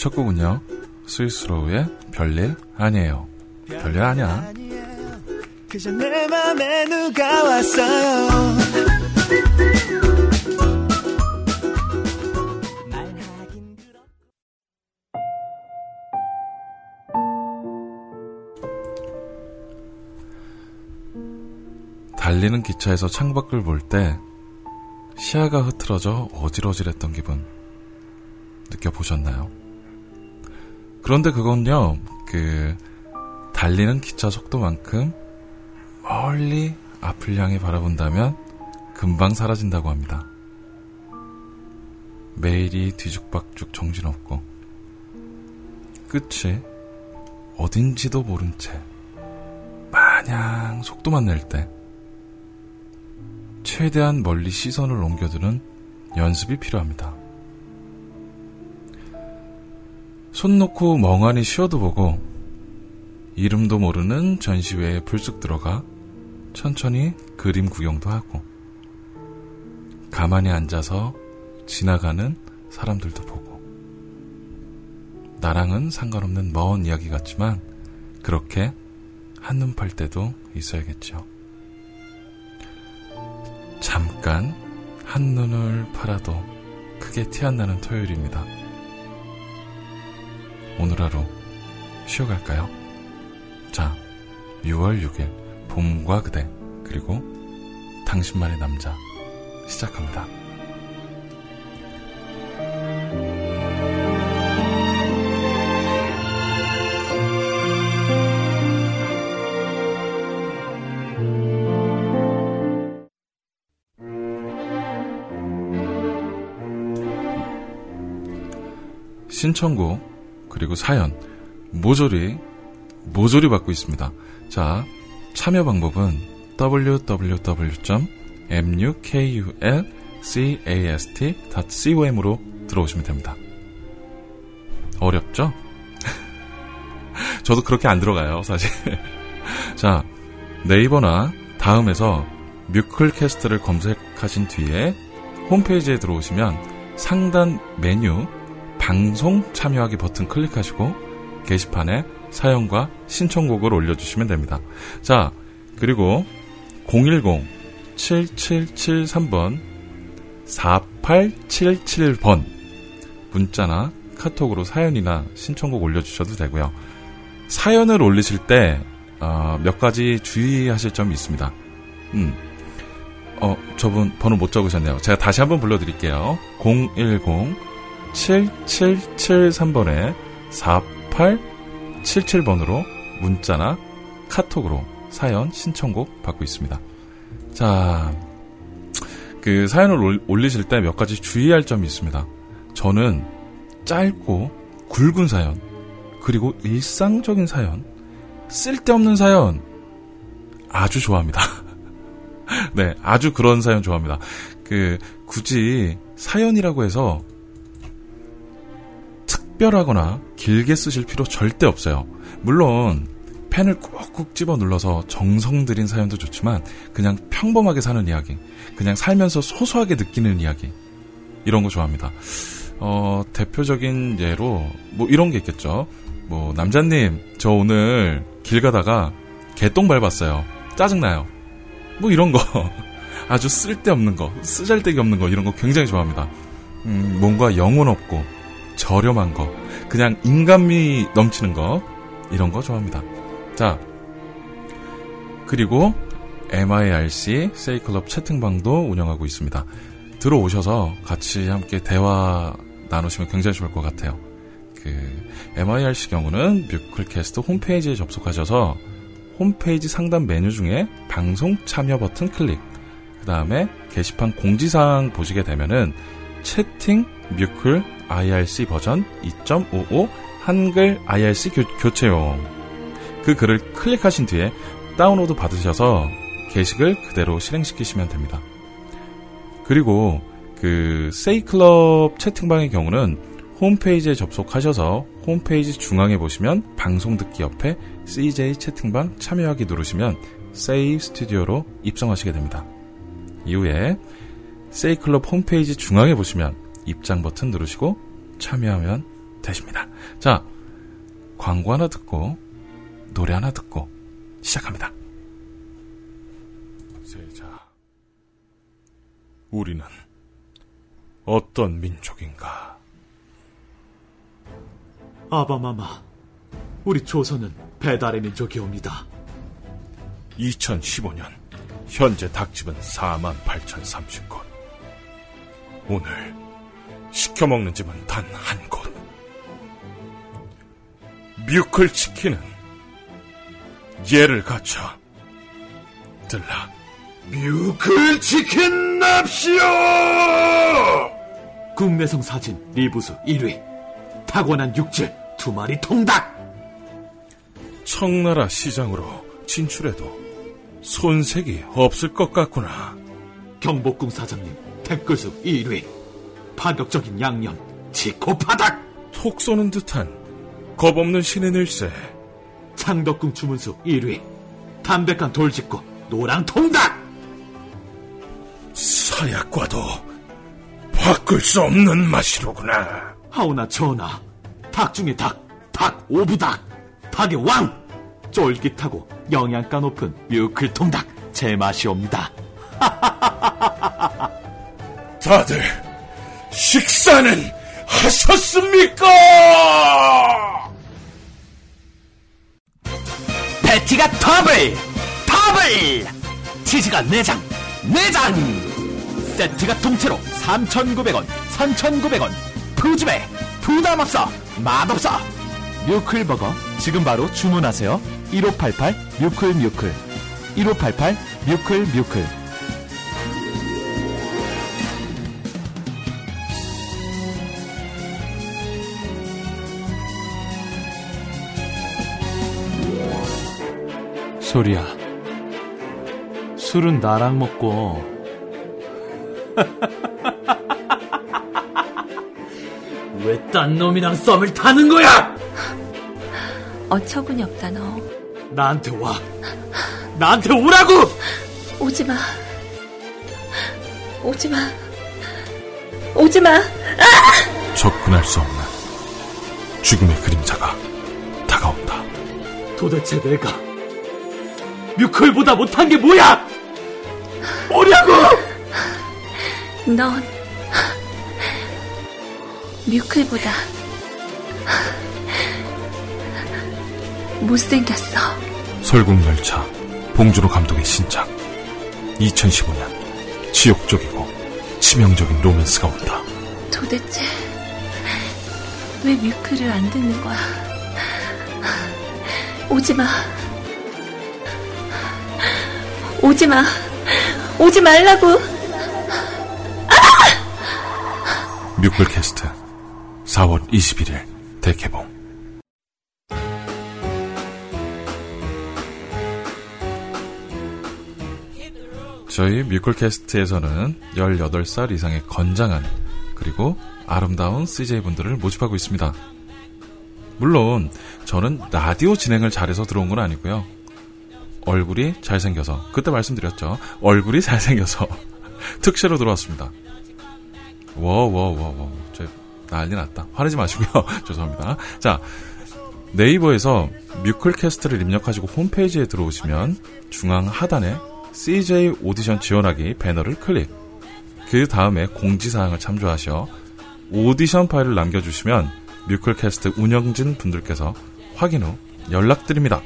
첫 곡은요. 스위스로우의 별일 아니에요. 별일 아니야. 그저 내 맘에 누가 왔어요. 달리는 기차에서 창밖을 볼 때 시야가 흐트러져 어질어질했던 기분 느껴보셨나요? 그런데 그건요, 그, 달리는 기차 속도만큼 멀리 앞을 향해 바라본다면 금방 사라진다고 합니다. 매일이 뒤죽박죽 정신없고, 끝이 어딘지도 모른 채 마냥 속도만 낼 때, 최대한 멀리 시선을 옮겨두는 연습이 필요합니다. 손 놓고 멍하니 쉬어도 보고 이름도 모르는 전시회에 불쑥 들어가 천천히 그림 구경도 하고 가만히 앉아서 지나가는 사람들도 보고 나랑은 상관없는 먼 이야기 같지만 그렇게 한눈 팔 때도 있어야겠죠. 잠깐 한눈을 팔아도 크게 티 안 나는 토요일입니다. 오늘 하루 쉬어갈까요? 자, 6월 6일 봄과 그대 그리고 당신만의 남자 시작합니다. 신청곡 그리고 사연 모조리 모조리 받고 있습니다. 자, 참여 방법은 www.mukulcast.com으로 들어오시면 됩니다. 어렵죠? 저도 그렇게 안 들어가요, 사실. 자, 네이버나 다음에서 뮤클캐스트를 검색하신 뒤에 홈페이지에 들어오시면 상단 메뉴 방송 참여하기 버튼 클릭하시고 게시판에 사연과 신청곡을 올려주시면 됩니다. 자, 그리고 010-7773번 4877번 문자나 카톡으로 사연이나 신청곡 올려주셔도 되고요. 사연을 올리실 때몇 어, 가지 주의하실 점이 있습니다. 음, 어, 저분 번호 못 적으셨네요. 제가 다시 한번 불러드릴게요. 010 7773번에 4877번으로 문자나 카톡으로 사연 신청곡 받고 있습니다. 자, 그 사연을 올리실 때 몇 가지 주의할 점이 있습니다. 저는 짧고 굵은 사연, 그리고 일상적인 사연, 쓸데없는 사연 아주 좋아합니다. 네, 아주 그런 사연 좋아합니다. 그 굳이 사연이라고 해서 특별하거나 길게 쓰실 필요 절대 없어요. 물론 펜을 꾹꾹 집어 눌러서 정성 들인 사연도 좋지만 그냥 평범하게 사는 이야기, 그냥 살면서 소소하게 느끼는 이야기 이런 거 좋아합니다. 어, 대표적인 예로 뭐 이런 게 있겠죠. 뭐 남자님 저 오늘 길 가다가 개똥 밟았어요. 짜증나요. 뭐 이런 거 아주 쓸데없는 거, 쓰잘데기 없는 거 이런 거 굉장히 좋아합니다. 음, 뭔가 영혼 없고 저렴한 거, 그냥 인간미 넘치는 거, 이런 거 좋아합니다. 자, 그리고 MIRC 세이클럽 채팅방도 운영하고 있습니다. 들어오셔서 같이 함께 대화 나누시면 굉장히 좋을 것 같아요. 그 MIRC 경우는 뮤클캐스트 홈페이지에 접속하셔서 홈페이지 상단 메뉴 중에 방송 참여 버튼 클릭, 그 다음에 게시판 공지사항 보시게 되면은 채팅 뮤클 IRC 버전 2.55 한글 IRC 교, 체용그 글을 클릭하신 뒤에 다운로드 받으셔서 게시글 그대로 실행시키시면 됩니다. 그리고 그 세이클럽 채팅방의 경우는 홈페이지에 접속하셔서 홈페이지 중앙에 보시면 방송 듣기 옆에 CJ 채팅방 참여하기 누르시면 세이 스튜디오로 입성하시게 됩니다. 이후에 세이클럽 홈페이지 중앙에 보시면 입장 버튼 누르시고 참여하면 되십니다. 자, 광고 하나 듣고 노래 하나 듣고 시작합니다. 세자, 우리는 어떤 민족인가? 아바마마, 우리 조선은 배달의 민족이옵니다. 2015년 현재 닭집은 4만 8,030곳. 오늘 시켜먹는 집은 단 한 곳. 뮤클 치킨은 얘를 갖춰 들라. 뮤클 치킨 납시오! 국내성 사진 리부수 1위. 타고난 육질 두 마리 통닭. 청나라 시장으로 진출해도 손색이 없을 것 같구나. 경복궁 사장님 댓글수 1위. 파격적인 양념 지코파닭. 톡 쏘는 듯한 겁없는 신의 일세. 창덕궁 주문수 1위. 담백한 돌직구 노랑 통닭. 사약과도 바꿀 수 없는 맛이로구나. 하오나 전하, 닭 중에 닭, 닭 오부닭, 닭의 왕. 쫄깃하고 영양가 높은 뮤클 통닭 제 맛이옵니다. 다들 식사는 하셨습니까? 패티가 더블! 더블! 치즈가 4장, 4장! 세트가 통째로 3,900원, 3,900원. 푸짐해, 부담 없어, 맛있어. 뮤클버거 지금 바로 주문하세요. 1588 뮤클 뮤클 1588 뮤클 뮤클 소리야 술은 나랑 먹고 왜 딴 놈이랑 썸을 타는 거야? 어처구니 없다 너. 나한테 와. 나한테 오라고! 오지 마. 오지 마. 오지 마. 접근할 수 없는 죽음의 그림자가 다가온다. 도대체 내가 뮤클보다 못한 게 뭐야? 뭐냐고! 넌 뮤클보다 못생겼어. 설국열차 봉준호 감독의 신작 2015년 지옥적이고 치명적인 로맨스가 온다. 도대체 왜 뮤클을 안 듣는 거야? 오지 마. 오지 마. 오지 말라고. 뮤클 캐스트 4월 21일 대개봉 저희 뮤클캐스트에서는 18살 이상의 건장한 그리고 아름다운 CJ분들을 모집하고 있습니다. 물론 저는 라디오 진행을 잘해서 들어온 건 아니고요. 얼굴이 잘생겨서 그때 말씀드렸죠. 얼굴이 잘생겨서 특채로 들어왔습니다. 워워워워 저 난리 났다. 화내지 마시고요. 죄송합니다. 자 네이버에서 뮤클캐스트를 입력하시고 홈페이지에 들어오시면 중앙 하단에 CJ 오디션 지원하기 배너를 클릭. 그 다음에 공지사항을 참조하셔 오디션 파일을 남겨주시면 뮤클캐스트 운영진 분들께서 확인 후 연락드립니다.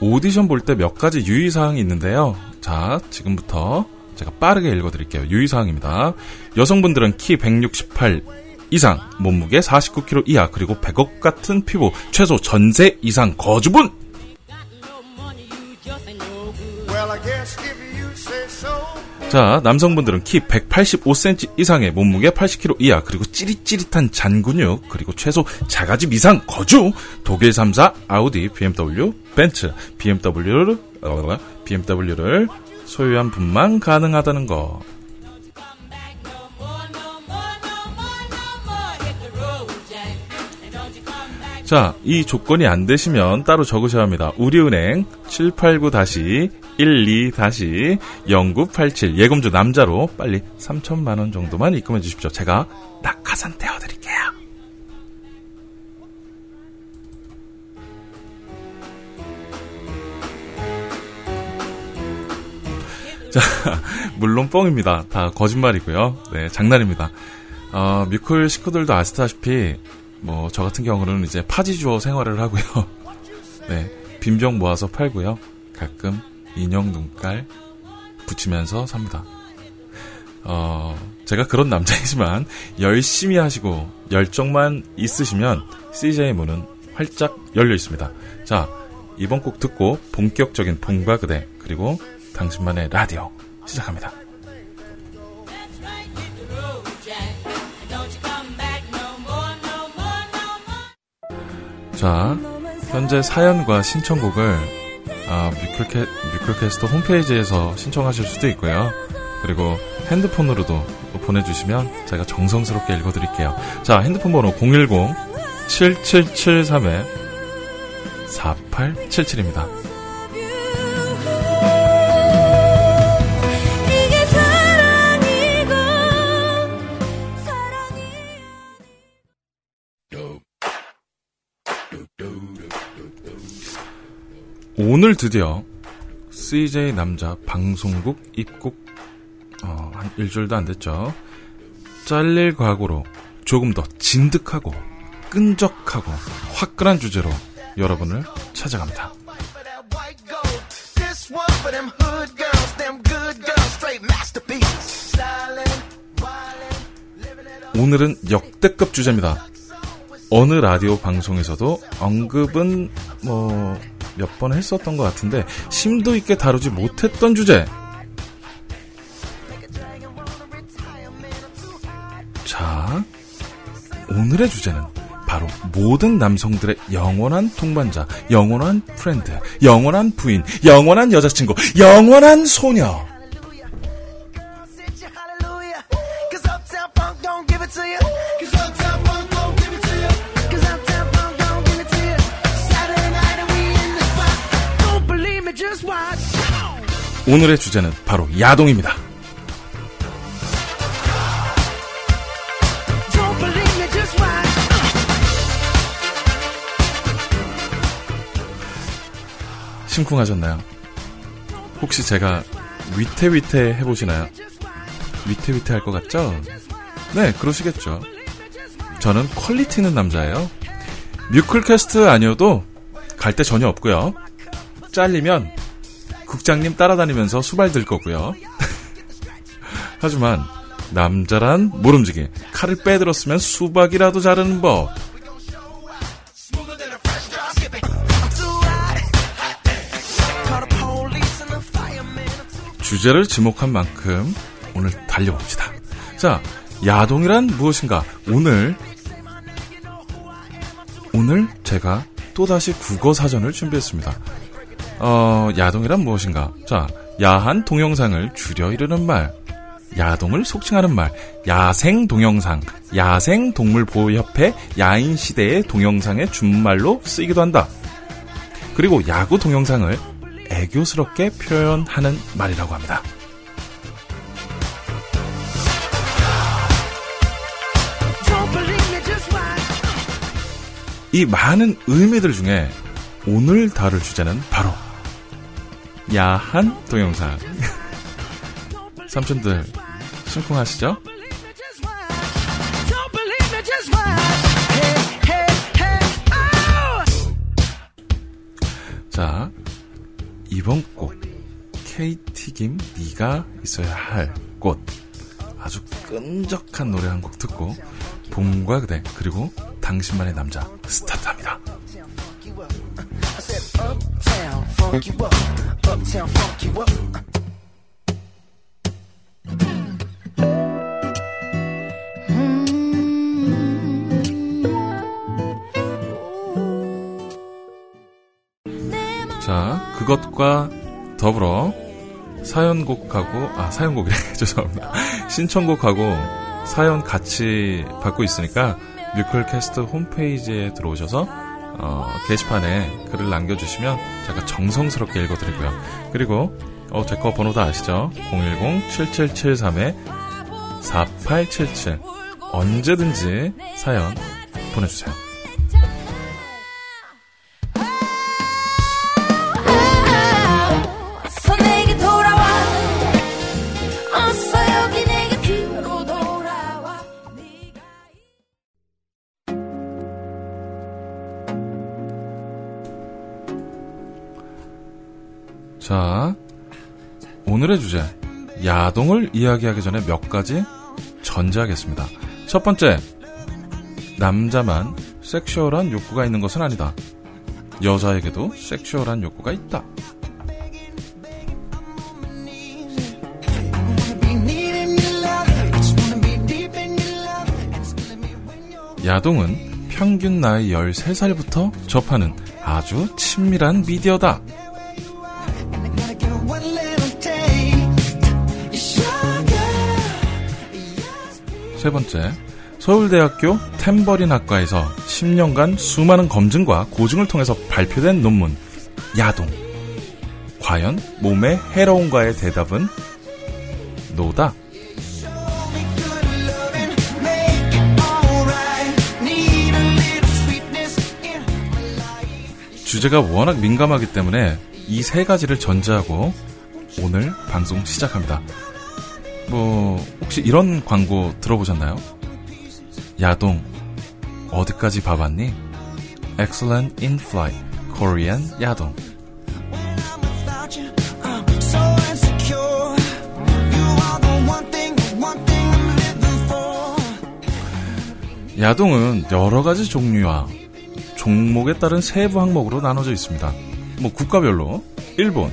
오디션 볼 때 몇 가지 유의사항이 있는데요. 자, 지금부터 제가 빠르게 읽어드릴게요. 유의사항입니다. 여성분들은 키 168 이상, 몸무게 49kg 이하, 그리고 100억 같은 피부, 최소 전세 이상 거주분! 자, 남성분들은 키 185cm 이상의 몸무게 80kg 이하, 그리고 찌릿찌릿한 잔근육, 그리고 최소 자가집 이상 거주, 독일 3사, 아우디, BMW, 벤츠, BMW를, 어, BMW를 소유한 분만 가능하다는 거. 자, 이 조건이 안 되시면 따로 적으셔야 합니다. 우리은행 12-0987 예금주 남자로 빨리 3천만 원 정도만 입금해 주십시오. 제가 낙하산 떼어 드릴게요. 자, 물론 뻥입니다. 다 거짓말이고요. 네, 장난입니다. 어, 뮤클 식구들도 아시다시피 뭐 저 같은 경우는 이제 파지 주어 생활을 하고요. 네, 빈병 모아서 팔고요. 가끔 인형 눈깔 붙이면서 삽니다. 어, 제가 그런 남자이지만 열심히 하시고 열정만 있으시면 CJ 문은 활짝 열려 있습니다. 자, 이번 곡 듣고 본격적인 봄과 그대 그리고 당신만의 라디오 시작합니다. 자, 현재 사연과 신청곡을 아, 뮤클캐, 뮤클캐스터 홈페이지에서 신청하실 수도 있고요. 그리고 핸드폰으로도 보내주시면 제가 정성스럽게 읽어드릴게요. 자, 핸드폰 번호 010-7773-4877입니다. 오늘 드디어 CJ 남자 방송국 입국 어, 한 일주일도 안 됐죠. 잘릴 각오로 조금 더 진득하고 끈적하고 화끈한 주제로 여러분을 찾아갑니다. 오늘은 역대급 주제입니다. 어느 라디오 방송에서도 언급은 뭐 몇 번 했었던 것 같은데 심도 있게 다루지 못했던 주제. 자, 오늘의 주제는 바로 모든 남성들의 영원한 동반자, 영원한 friend, 영원한 부인, 영원한 여자친구, 영원한 소녀. 오늘의 주제는 바로 야동입니다. 심쿵하셨나요? 혹시 제가 위태위태 해 보이시나요? 위태위태 할 것 같죠? 네, 그러시겠죠. 저는 quality 있는 남자예요. 뮤클캐스트 아니어도 갈데 전혀 없고요. 잘리면 국장님 따라다니면서 수발 들 거고요. 하지만 남자란 모름지기 칼을 빼들었으면 수박이라도 자르는 법. 주제를 지목한 만큼 오늘 달려봅시다. 자, 야동이란 무엇인가? 오늘 오늘 제가 또다시 국어 사전을 준비했습니다. 어, 야동이란 무엇인가? 자, 야한 동영상을 줄여 이르는 말. 야동을 속칭하는 말, 야생 동영상, 야생 동물 보호협회 야인 시대의 동영상의 준말로 쓰이기도 한다. 그리고 야구 동영상을 애교스럽게 표현하는 말이라고 합니다. 이 많은 의미들 중에 오늘 다룰 주제는 바로 야한 동영상. 삼촌들 심쿵하시죠? oh! 자, 이번 곡 KT 김 네가 있어야 할 꽃. 아주 끈적한 노래 한 곡 듣고 봄과 그대 그리고 당신만의 남자 스타트 funk you up. Uptown, funk you up. 자, 그것과 더불어 사연곡하고, 아, 사연곡이래. 죄송합니다. 신청곡하고 사연 같이 받고 있으니까 뮤클캐스트 홈페이지에 들어오셔서 어, 게시판에 글을 남겨주시면 제가 정성스럽게 읽어드리고요. 그리고 어, 제 거 번호 다 아시죠? 010-7773-4877 언제든지 사연 보내주세요. 오늘의 주제. 야동을 이야기하기 전에 몇 가지 전제하겠습니다. 첫 번째, 남자만 섹슈얼한 욕구가 있는 것은 아니다. 여자에게도 섹슈얼한 욕구가 있다. 야동은 평균 나이 13살부터 접하는 아주 친밀한 미디어다. 세 번째, 서울대학교 템버린 학과에서 10년간 수많은 검증과 고증을 통해서 발표된 논문, 야동. 과연 몸에 해로운가의 대답은 노다. 주제가 워낙 민감하기 때문에 이 세 가지를 전제하고 오늘 방송 시작합니다. 뭐 혹시 이런 광고 들어보셨나요? 야동 어디까지 봐봤니? Excellent in flight Korean 야동 야동은 여러 가지 종류와 종목에 따른 세부 항목으로 나눠져 있습니다. 뭐 국가별로 일본,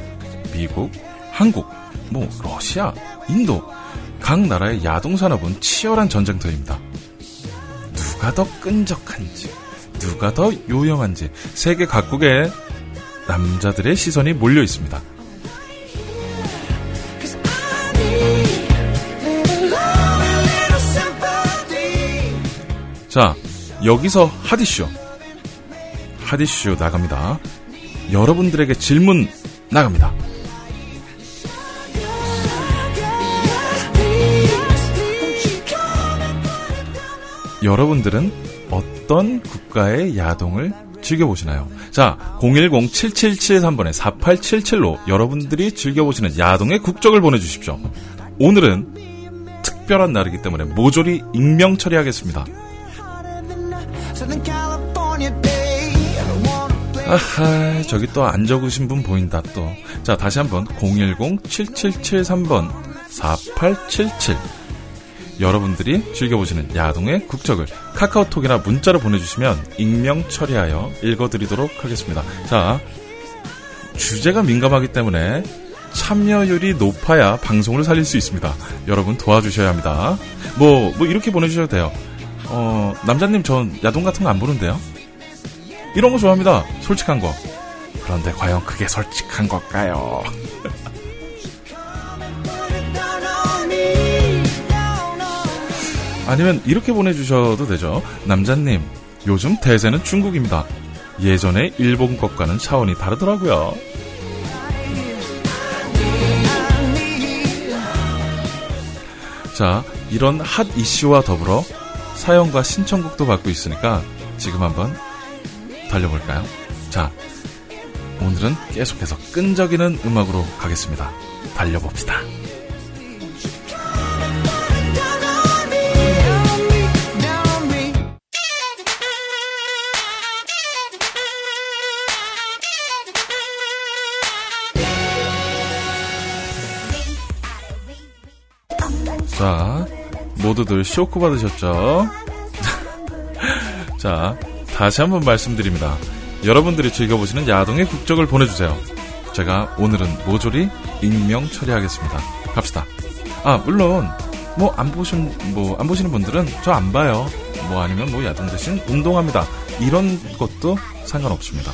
미국, 한국, 뭐 러시아, 인도 각 나라의 야동 산업은 치열한 전쟁터입니다. 누가 더 끈적한지, 누가 더 요염한지 세계 각국에 남자들의 시선이 몰려 있습니다. 자, 여기서 하디쇼. 하디쇼 나갑니다. 여러분들에게 질문 나갑니다. 여러분들은 어떤 국가의 야동을 즐겨보시나요? 자, 010-7773번에 4877로 여러분들이 즐겨보시는 야동의 국적을 보내주십시오. 오늘은 특별한 날이기 때문에 모조리 익명 처리하겠습니다. 아하, 저기 또 안 적으신 분 보인다 또. 자, 다시 한번 010-7773번 4877 여러분들이 즐겨보시는 야동의 국적을 카카오톡이나 문자로 보내주시면 익명 처리하여 읽어드리도록 하겠습니다. 자, 주제가 민감하기 때문에 참여율이 높아야 방송을 살릴 수 있습니다. 여러분 도와주셔야 합니다. 뭐, 뭐 이렇게 보내주셔도 돼요. 어, 남자님 전 야동 같은 거 안 보는데요? 이런 거 좋아합니다. 솔직한 거. 그런데 과연 그게 솔직한 걸까요? 아니면 이렇게 보내주셔도 되죠. 남자님, 요즘 대세는 중국입니다. 예전에 일본 것과는 차원이 다르더라고요. 자, 이런 핫 이슈와 더불어 사연과 신청곡도 받고 있으니까 지금 한번 달려볼까요? 자, 오늘은 계속해서 끈적이는 음악으로 가겠습니다. 달려봅시다. 자, 모두들 쇼크 받으셨죠? 자, 다시 한번 말씀드립니다. 여러분들이 즐겨보시는 야동의 국적을 보내주세요. 제가 오늘은 모조리 익명 처리하겠습니다. 갑시다. 아, 물론, 뭐, 안 보신, 뭐, 안 보시는 분들은 저 안 봐요. 뭐 아니면 뭐 야동 대신 운동합니다. 이런 것도 상관없습니다.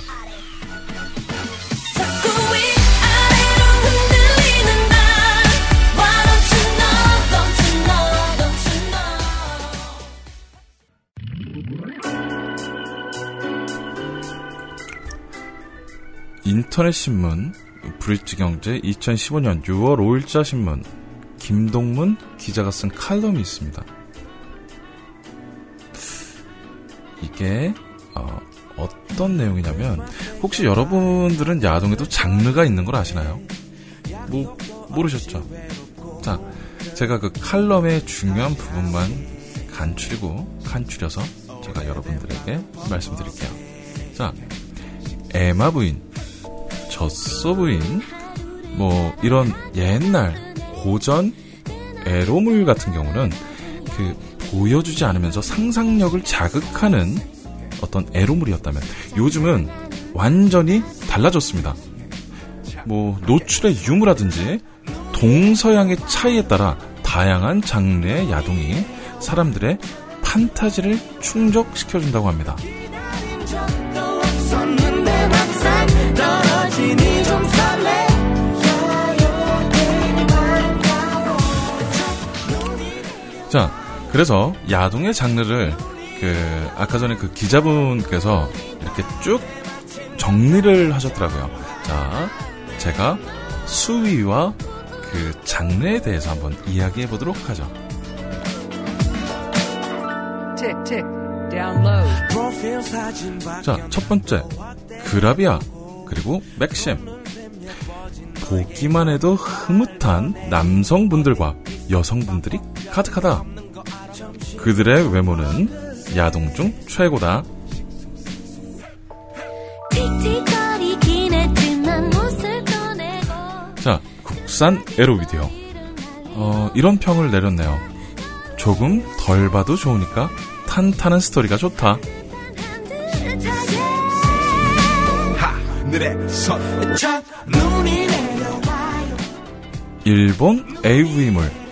인터넷 신문 브릿지 경제 2015년 6월 5일자 신문 김동문 기자가 쓴 칼럼이 있습니다. 이게 어, 어떤 내용이냐면 혹시 여러분들은 야동에도 장르가 있는 걸 아시나요? 뭐 모르셨죠? 자, 제가 그 칼럼의 중요한 부분만 간추리고 간추려서 제가 여러분들에게 말씀드릴게요. 자, 에마 부인, 젖소 부인, 뭐 이런 옛날 고전 에로물 같은 경우는 그 보여주지 않으면서 상상력을 자극하는 어떤 에로물이었다면 요즘은 완전히 달라졌습니다. 뭐 노출의 유무라든지 동서양의 차이에 따라 다양한 장르의 야동이 사람들의 판타지를 충족시켜준다고 합니다. 그래서 야동의 장르를 그 아까 전에 그 기자분께서 이렇게 쭉 정리를 하셨더라고요. 자, 제가 수위와 그 장르에 대해서 한번 이야기해 보도록 하죠. 자, 첫 번째 그라비아 그리고 맥심 보기만 해도 흐뭇한 남성분들과 여성분들이 가득하다. 그들의 외모는 야동 중 최고다. 자, 국산 에로 비디오. 어, 이런 평을 내렸네요. 조금 덜 봐도 좋으니까 탄탄한 스토리가 좋다. 일본 AV물.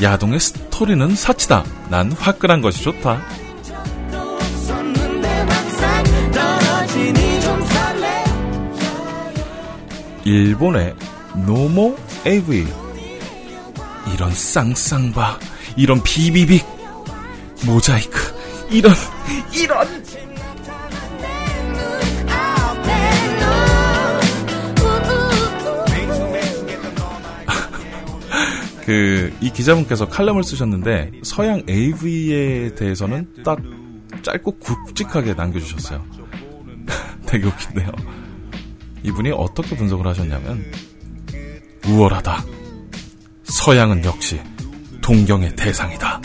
야동의 스토리는 사치다. 난 화끈한 것이 좋다. 일본의 노모 AV. 이런 쌍쌍바, 이런 비비빅, 모자이크, 이런, 이런. 그, 이 기자분께서 칼럼을 쓰셨는데, 서양 AV에 대해서는 딱 짧고 굵직하게 남겨주셨어요. 되게 웃긴데요. 이분이 어떻게 분석을 하셨냐면, 우월하다. 서양은 역시 동경의 대상이다.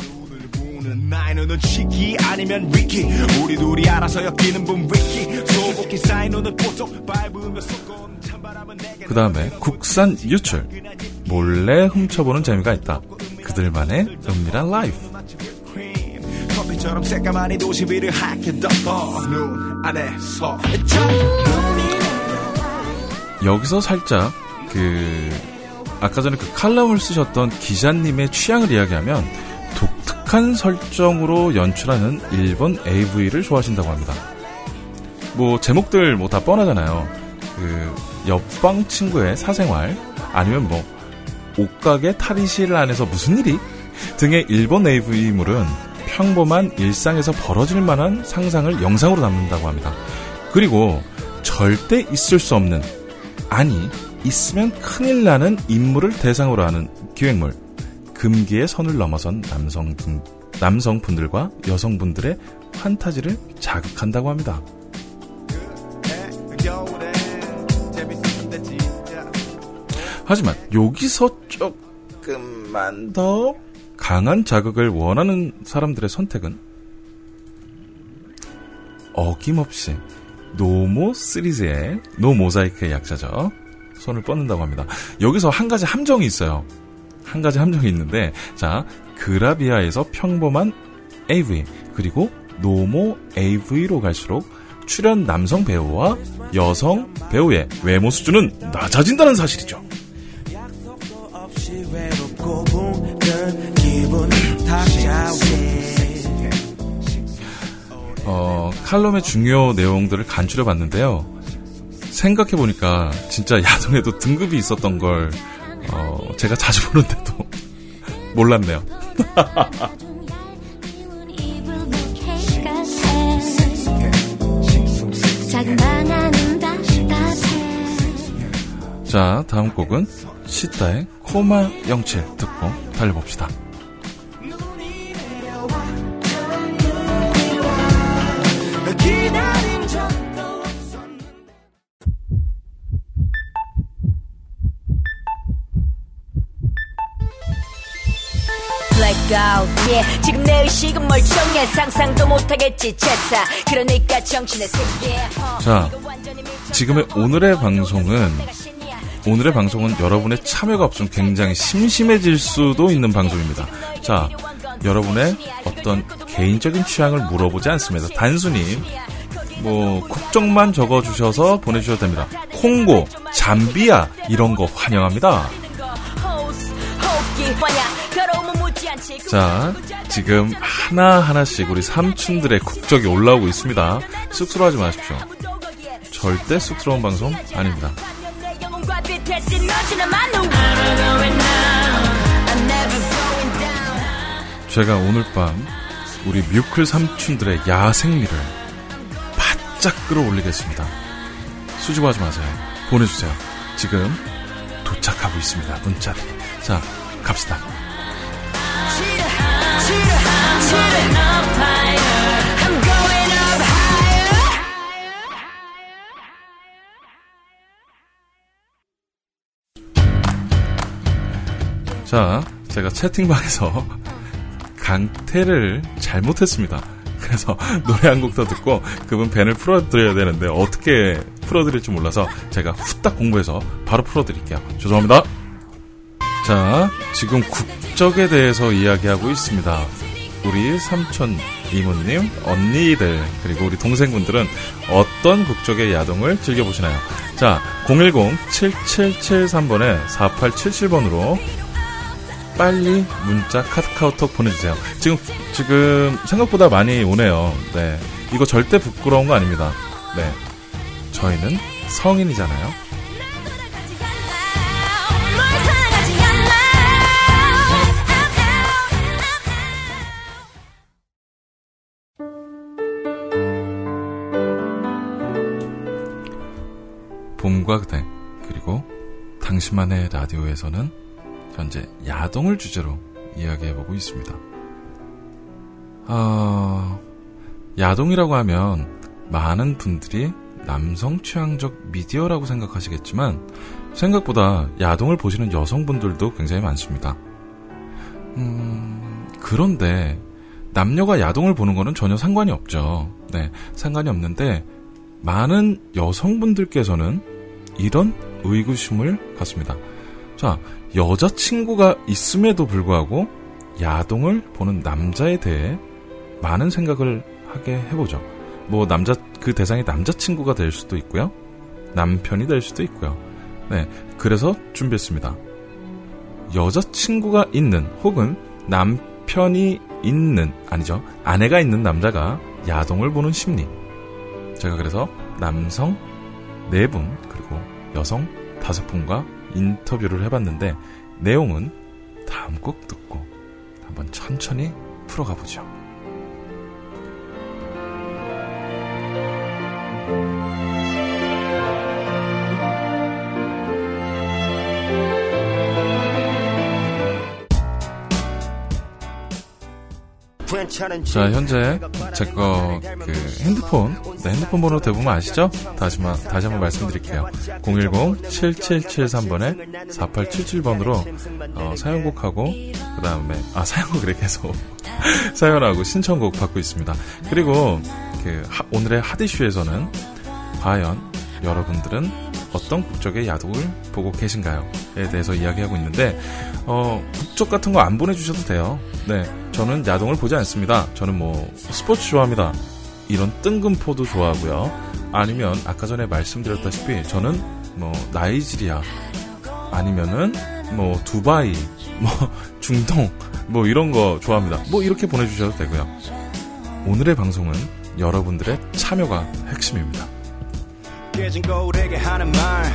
그 다음에 국산 유출. 몰래 훔쳐보는 재미가 있다. 그들만의 은밀한 라이프. 커피처럼 새까만 이 도시 위를 하게 덮어 눈 안에서 첫 여기서 살짝 그 아까 전에 그 칼럼을 쓰셨던 기자님의 취향을 이야기하면 독특한 설정으로 연출하는 일본 AV를 좋아하신다고 합니다. 뭐 제목들 뭐 다 뻔하잖아요. 그 옆방 친구의 사생활 아니면 뭐 옷가게 탈의실 안에서 무슨 일이 등의 일본 AV물은 평범한 일상에서 벌어질 만한 상상을 영상으로 남는다고 합니다. 그리고 절대 있을 수 없는 아니 있으면 큰일 나는 인물을 대상으로 하는 기획물 금기의 선을 넘어선 남성 남성분들과 여성분들의 판타지를 자극한다고 합니다. 하지만 여기서 조금만 더 강한 자극을 원하는 사람들의 선택은 어김없이 노모 시리즈의 노모자이크의 약자죠. 손을 뻗는다고 합니다. 여기서 한 가지 함정이 있어요. 한 가지 함정이 있는데, 자, 그라비아에서 평범한 AV, 그리고 노모 AV로 갈수록 출연 남성 배우와 여성 배우의 외모 수준은 낮아진다는 사실이죠. 기분 어, 칼럼의 중요 내용들을 간추려 봤는데요. 생각해보니까 진짜 야동에도 등급이 있었던 걸, 어, 제가 자주 보는데도 몰랐네요. 자, 다음 곡은 시타의 코마 07 듣고 달려봅시다. 기다린 적도 blackout yeah 지금 내 의식은 멀쩡해 상상도 못하겠지 채사 그러니까 정신의 세계 어, 자, 지금의 오늘의 방송은. 오늘의 방송은 여러분의 참여가 없으면 굉장히 심심해질 수도 있는 방송입니다. 자, 여러분의 어떤 개인적인 취향을 물어보지 않습니다. 단순히 뭐 국적만 적어주셔서 보내주셔도 됩니다. 콩고, 잠비아 이런 거 환영합니다. 자, 지금 하나 하나씩 우리 삼촌들의 국적이 올라오고 있습니다. 쑥스러워하지 마십시오. 절대 쑥스러운 방송 아닙니다. 제가 오늘 밤 우리 뮤클 삼촌들의 야생미를 바짝 끌어올리겠습니다. 수줍어하지 마세요. 보내주세요. 지금 도착하고 있습니다. 문자들이. 자, 갑시다. 자, 제가 채팅방에서 강태를 잘못했습니다. 그래서 노래 한 곡 더 듣고 그분 밴을 풀어드려야 되는데 어떻게 풀어드릴지 몰라서 제가 후딱 공부해서 바로 풀어드릴게요. 죄송합니다. 자, 지금 국적에 대해서 이야기하고 있습니다. 우리 삼촌 이모님, 언니들, 그리고 우리 동생분들은 어떤 국적의 야동을 즐겨보시나요? 자, 010-7773번에 4877번으로 빨리 문자 카카오톡 보내주세요. 지금 지금 생각보다 많이 오네요. 네, 이거 절대 부끄러운 거 아닙니다. 네, 저희는 성인이잖아요. 봄과 그대 그리고 당신만의 라디오에서는 현재 야동을 주제로 이야기해보고 있습니다. 아, 야동이라고 하면 많은 분들이 남성 취향적 미디어라고 생각하시겠지만 생각보다 야동을 보시는 여성분들도 굉장히 많습니다. 음, 그런데 남녀가 야동을 보는 거는 전혀 상관이 없죠. 네, 상관이 없는데 많은 여성분들께서는 이런 의구심을 갖습니다. 자, 여자친구가 있음에도 불구하고 야동을 보는 남자에 대해 많은 생각을 하게 해보죠. 뭐, 남자, 그 대상이 남자친구가 될 수도 있고요. 남편이 될 수도 있고요. 네. 그래서 준비했습니다. 여자친구가 있는 혹은 남편이 있는, 아니죠. 아내가 있는 남자가 야동을 보는 심리. 제가 그래서 남성 4분, 그리고 여성 5분과 인터뷰를 해봤는데, 내용은 다음 곡 듣고 한번 천천히 풀어가 보죠. 자, 현재 제 거 그 핸드폰, 네, 핸드폰 번호 대부분 아시죠? 다시, 마, 다시 한번 말씀드릴게요. 010-7773번에 4877번으로 어, 사연곡하고 그 다음에 아 사연곡 이렇게 해서 사연하고 신청곡 받고 있습니다. 그리고 그 하- 오늘의 핫이슈에서는 과연 여러분들은 어떤 국적의 야동을 보고 계신가요?에 대해서 이야기하고 있는데 어, 국적 같은 거 안 보내주셔도 돼요. 네, 저는 야동을 보지 않습니다. 저는 뭐 스포츠 좋아합니다. 이런 뜬금포도 좋아하고요. 아니면 아까 전에 말씀드렸다시피 저는 뭐 나이지리아 아니면은 뭐 두바이, 뭐 중동, 뭐 이런 거 좋아합니다. 뭐 이렇게 보내주셔도 되고요. 오늘의 방송은 여러분들의 참여가 핵심입니다. 깨진 거울에게 하는 말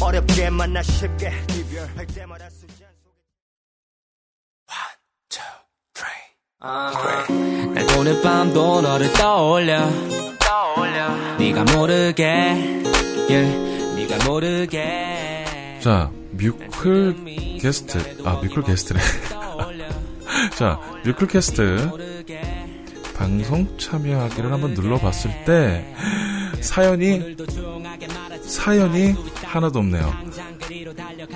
어렵게 만나 쉽게 이별할 때마다 쓰지 날 오늘 밤도 너를 떠올려 네가 모르게 yeah, 네가 모르게 자, 뮤클 게스트, 아, 뮤클 게스트래. 자, 뮤클 캐스트 방송 참여하기를 한번 눌러봤을 때 사연이 사연이 하나도 없네요.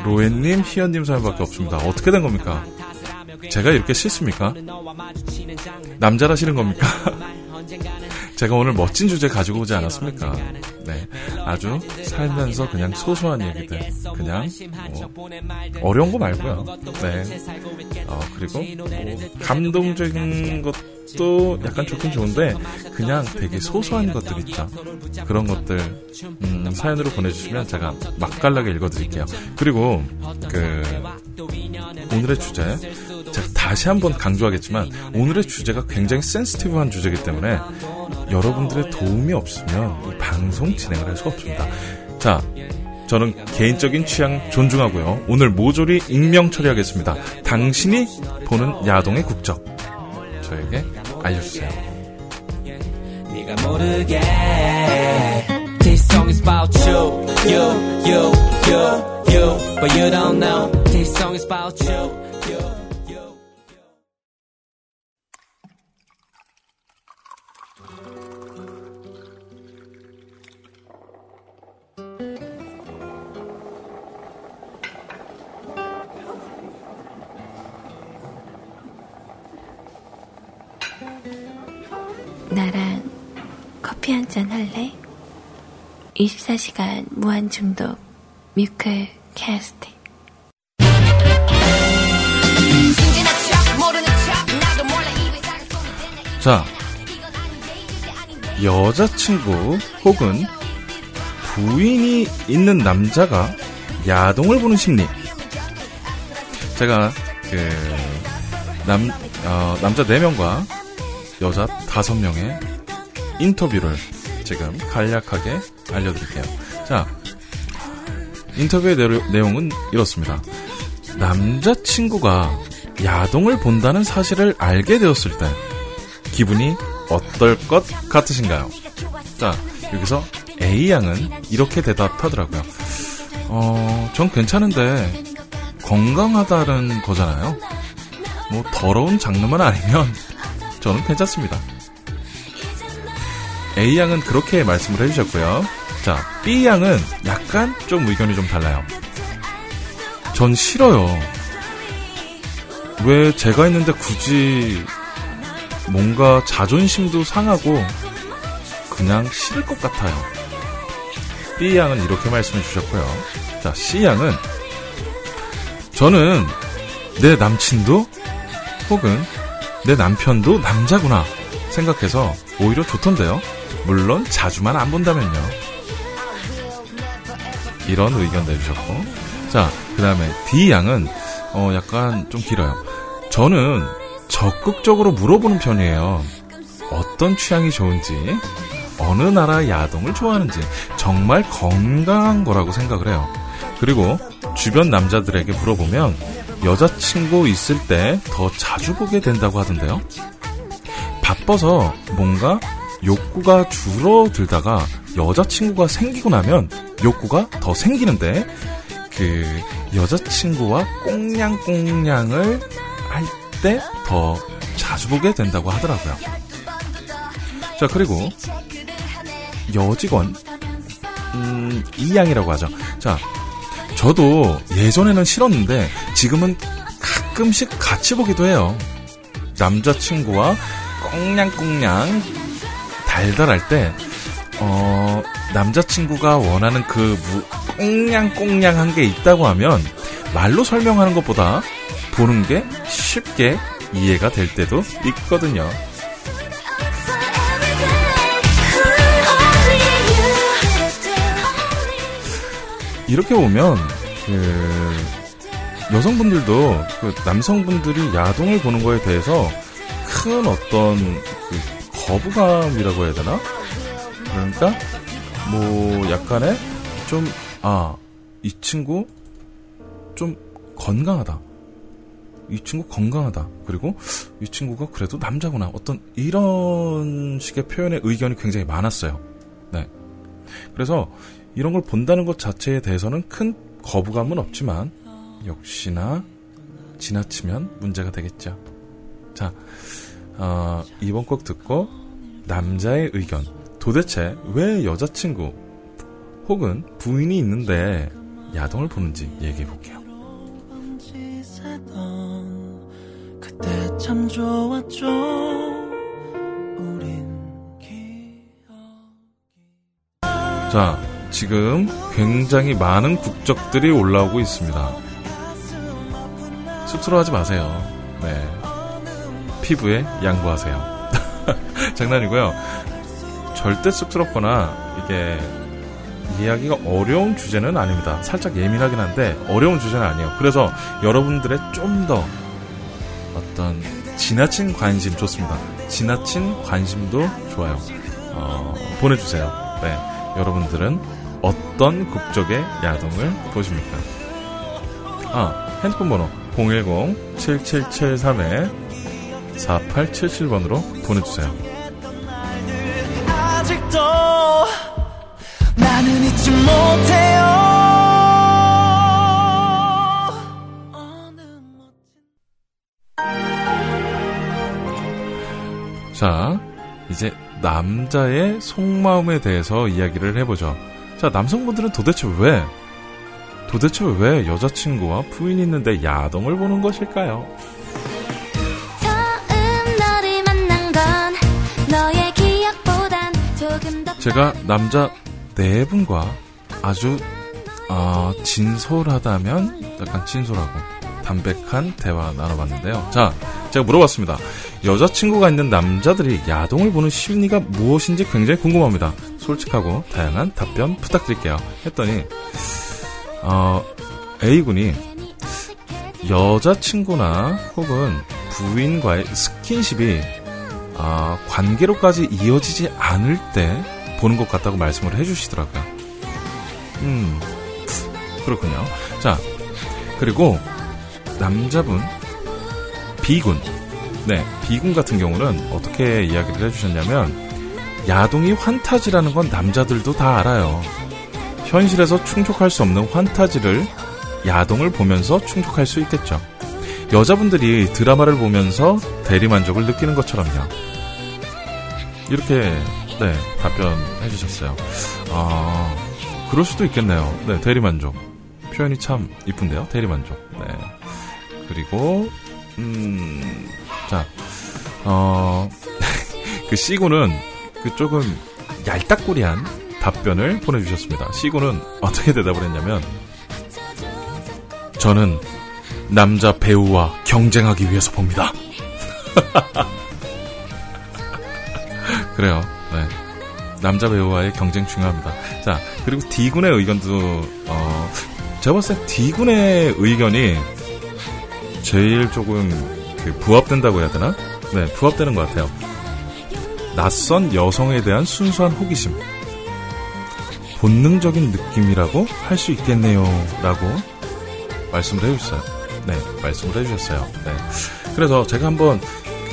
로엔님, 희연님 사연밖에 없습니다. 어떻게 된 겁니까? 제가 이렇게 싫습니까? 남자라 싫은 겁니까? 제가 오늘 멋진 주제 가지고 오지 않았습니까? 네. 아주 살면서 그냥 소소한 얘기들. 그냥, 뭐, 어려운 거 말고요. 네. 어, 그리고, 뭐, 감동적인 것도 약간 좋긴 좋은데, 그냥 되게 소소한 것들 있죠. 그런 것들, 음, 사연으로 보내주시면 제가 맛깔나게 읽어드릴게요. 그리고, 그, 오늘의 주제, 제가 다시 한번 강조하겠지만, 오늘의 주제가 굉장히 센스티브한 주제이기 때문에, 여러분들의 도움이 없으면 이 방송 진행을 할 수가 없습니다. 자, 저는 개인적인 취향 존중하고요. 오늘 모조리 익명 처리하겠습니다. 당신이 보는 야동의 국적 저에게 알려주세요. This song is about you You, you, you, you But you don't know This song is about you 커피 한 잔 할래? 24시간 무한 중독 뮤클 캐스트 자, 여자친구 혹은 부인이 있는 남자가 야동을 보는 심리. 제가 그 남, 어, 남자 4명과 여자 5명의 인터뷰를 지금 간략하게 알려드릴게요. 자, 인터뷰의 내용은 이렇습니다. 남자친구가 야동을 본다는 사실을 알게 되었을 때 기분이 어떨 것 같으신가요? 자, 여기서 A양은 이렇게 대답하더라고요. 어, 전 괜찮은데 건강하다는 거잖아요. 뭐 더러운 장르만 아니면 저는 괜찮습니다. A양은 그렇게 말씀을 해주셨고요. 자, B양은 약간 좀 의견이 좀 달라요. 전 싫어요. 왜 제가 있는데 굳이 뭔가 자존심도 상하고 그냥 싫을 것 같아요. B양은 이렇게 말씀해 주셨고요. 자, C양은 저는 내 남친도 혹은 내 남편도 남자구나 생각해서 오히려 좋던데요. 물론 자주만 안 본다면요. 이런 의견 내주셨고 자 그 다음에 D양은 어 약간 좀 길어요. 저는 적극적으로 물어보는 편이에요. 어떤 취향이 좋은지, 어느 나라 야동을 좋아하는지 정말 건강한 거라고 생각을 해요. 그리고 주변 남자들에게 물어보면 여자친구 있을 때 더 자주 보게 된다고 하던데요. 바빠서 뭔가 욕구가 줄어들다가 여자친구가 생기고 나면 욕구가 더 생기는데 그 여자친구와 꽁냥꽁냥을 할 때 더 자주 보게 된다고 하더라고요. 자 그리고 여직원 음, 이양이라고 하죠. 자 저도 예전에는 싫었는데 지금은 가끔씩 같이 보기도 해요. 남자친구와 꽁냥꽁냥 달달할 때, 어, 남자친구가 원하는 그 무, 꽁냥꽁냥한 게 있다고 하면 말로 설명하는 것보다 보는 게 쉽게 이해가 될 때도 있거든요. 이렇게 보면 그 여성분들도 그 남성분들이 야동을 보는 거에 대해서 큰 어떤 그 거부감이라고 해야 되나? 그러니까 뭐 약간의 좀 아 이 친구 좀 건강하다. 이 친구 건강하다. 그리고 이 친구가 그래도 남자구나. 어떤 이런 식의 표현의 의견이 굉장히 많았어요. 네. 그래서 이런 걸 본다는 것 자체에 대해서는 큰 거부감은 없지만 역시나 지나치면 문제가 되겠죠. 자, 어, 이번 곡 듣고 남자의 의견. 도대체 왜 여자친구 혹은 부인이 있는데 야동을 보는지 얘기해 볼게요. 자, 지금 굉장히 많은 국적들이 올라오고 있습니다. 쑥스러워하지 마세요. 네. 피부에 양보하세요. 장난이고요. 절대 쑥스럽거나 이게 이해하기가 어려운 주제는 아닙니다. 살짝 예민하긴 한데 어려운 주제는 아니에요. 그래서 여러분들의 좀 더 어떤 지나친 관심 좋습니다. 지나친 관심도 좋아요. 어, 보내주세요. 네. 여러분들은 어떤 국적의 야동을 보십니까? 아, 핸드폰 번호 010-7773-4877번으로 보내주세요. 아직도 나는 잊지 못해요 자, 이제 남자의 속마음에 대해서 이야기를 해보죠. 자, 남성분들은 도대체 왜, 도대체 왜 여자친구와 부인이 있는데 야동을 보는 것일까요? 처음 너를 만난 건 너의 제가 남자 네 분과 아주 어, 진솔하다면 약간 진솔하고 담백한 대화 나눠봤는데요. 자, 제가 물어봤습니다. 여자친구가 있는 남자들이 야동을 보는 심리가 무엇인지 굉장히 궁금합니다. 솔직하고 다양한 답변 부탁드릴게요. 했더니 어, A군이 여자친구나 혹은 부인과의 스킨십이 아, 관계로까지 이어지지 않을 때 보는 것 같다고 말씀을 해주시더라고요. 음, 그렇군요. 자, 그리고 남자분 B군, 네, B군 같은 경우는 어떻게 이야기를 해주셨냐면 야동이 환타지라는 건 남자들도 다 알아요. 현실에서 충족할 수 없는 환타지를 야동을 보면서 충족할 수 있겠죠. 여자분들이 드라마를 보면서 대리만족을 느끼는 것처럼요. 이렇게, 네, 답변해 주셨어요. 아, 그럴 수도 있겠네요. 네, 대리만족. 표현이 참 이쁜데요. 대리만족. 네. 그리고, 음, 자, 어, 그 C군은 그 조금 얄딱구리한 답변을 보내주셨습니다. C군은 어떻게 대답을 했냐면, 저는 남자 배우와 경쟁하기 위해서 봅니다. 그래요. 네. 남자 배우와의 경쟁 중요합니다. 자, 그리고 D군의 의견도, 어, 제가 봤을 때 D군의 의견이 제일 조금 그 부합된다고 해야 되나? 네, 부합되는 것 같아요. 낯선 여성에 대한 순수한 호기심. 본능적인 느낌이라고 할 수 있겠네요. 라고 말씀을 해주셨어요. 네, 말씀을 해주셨어요. 네. 그래서 제가 한번,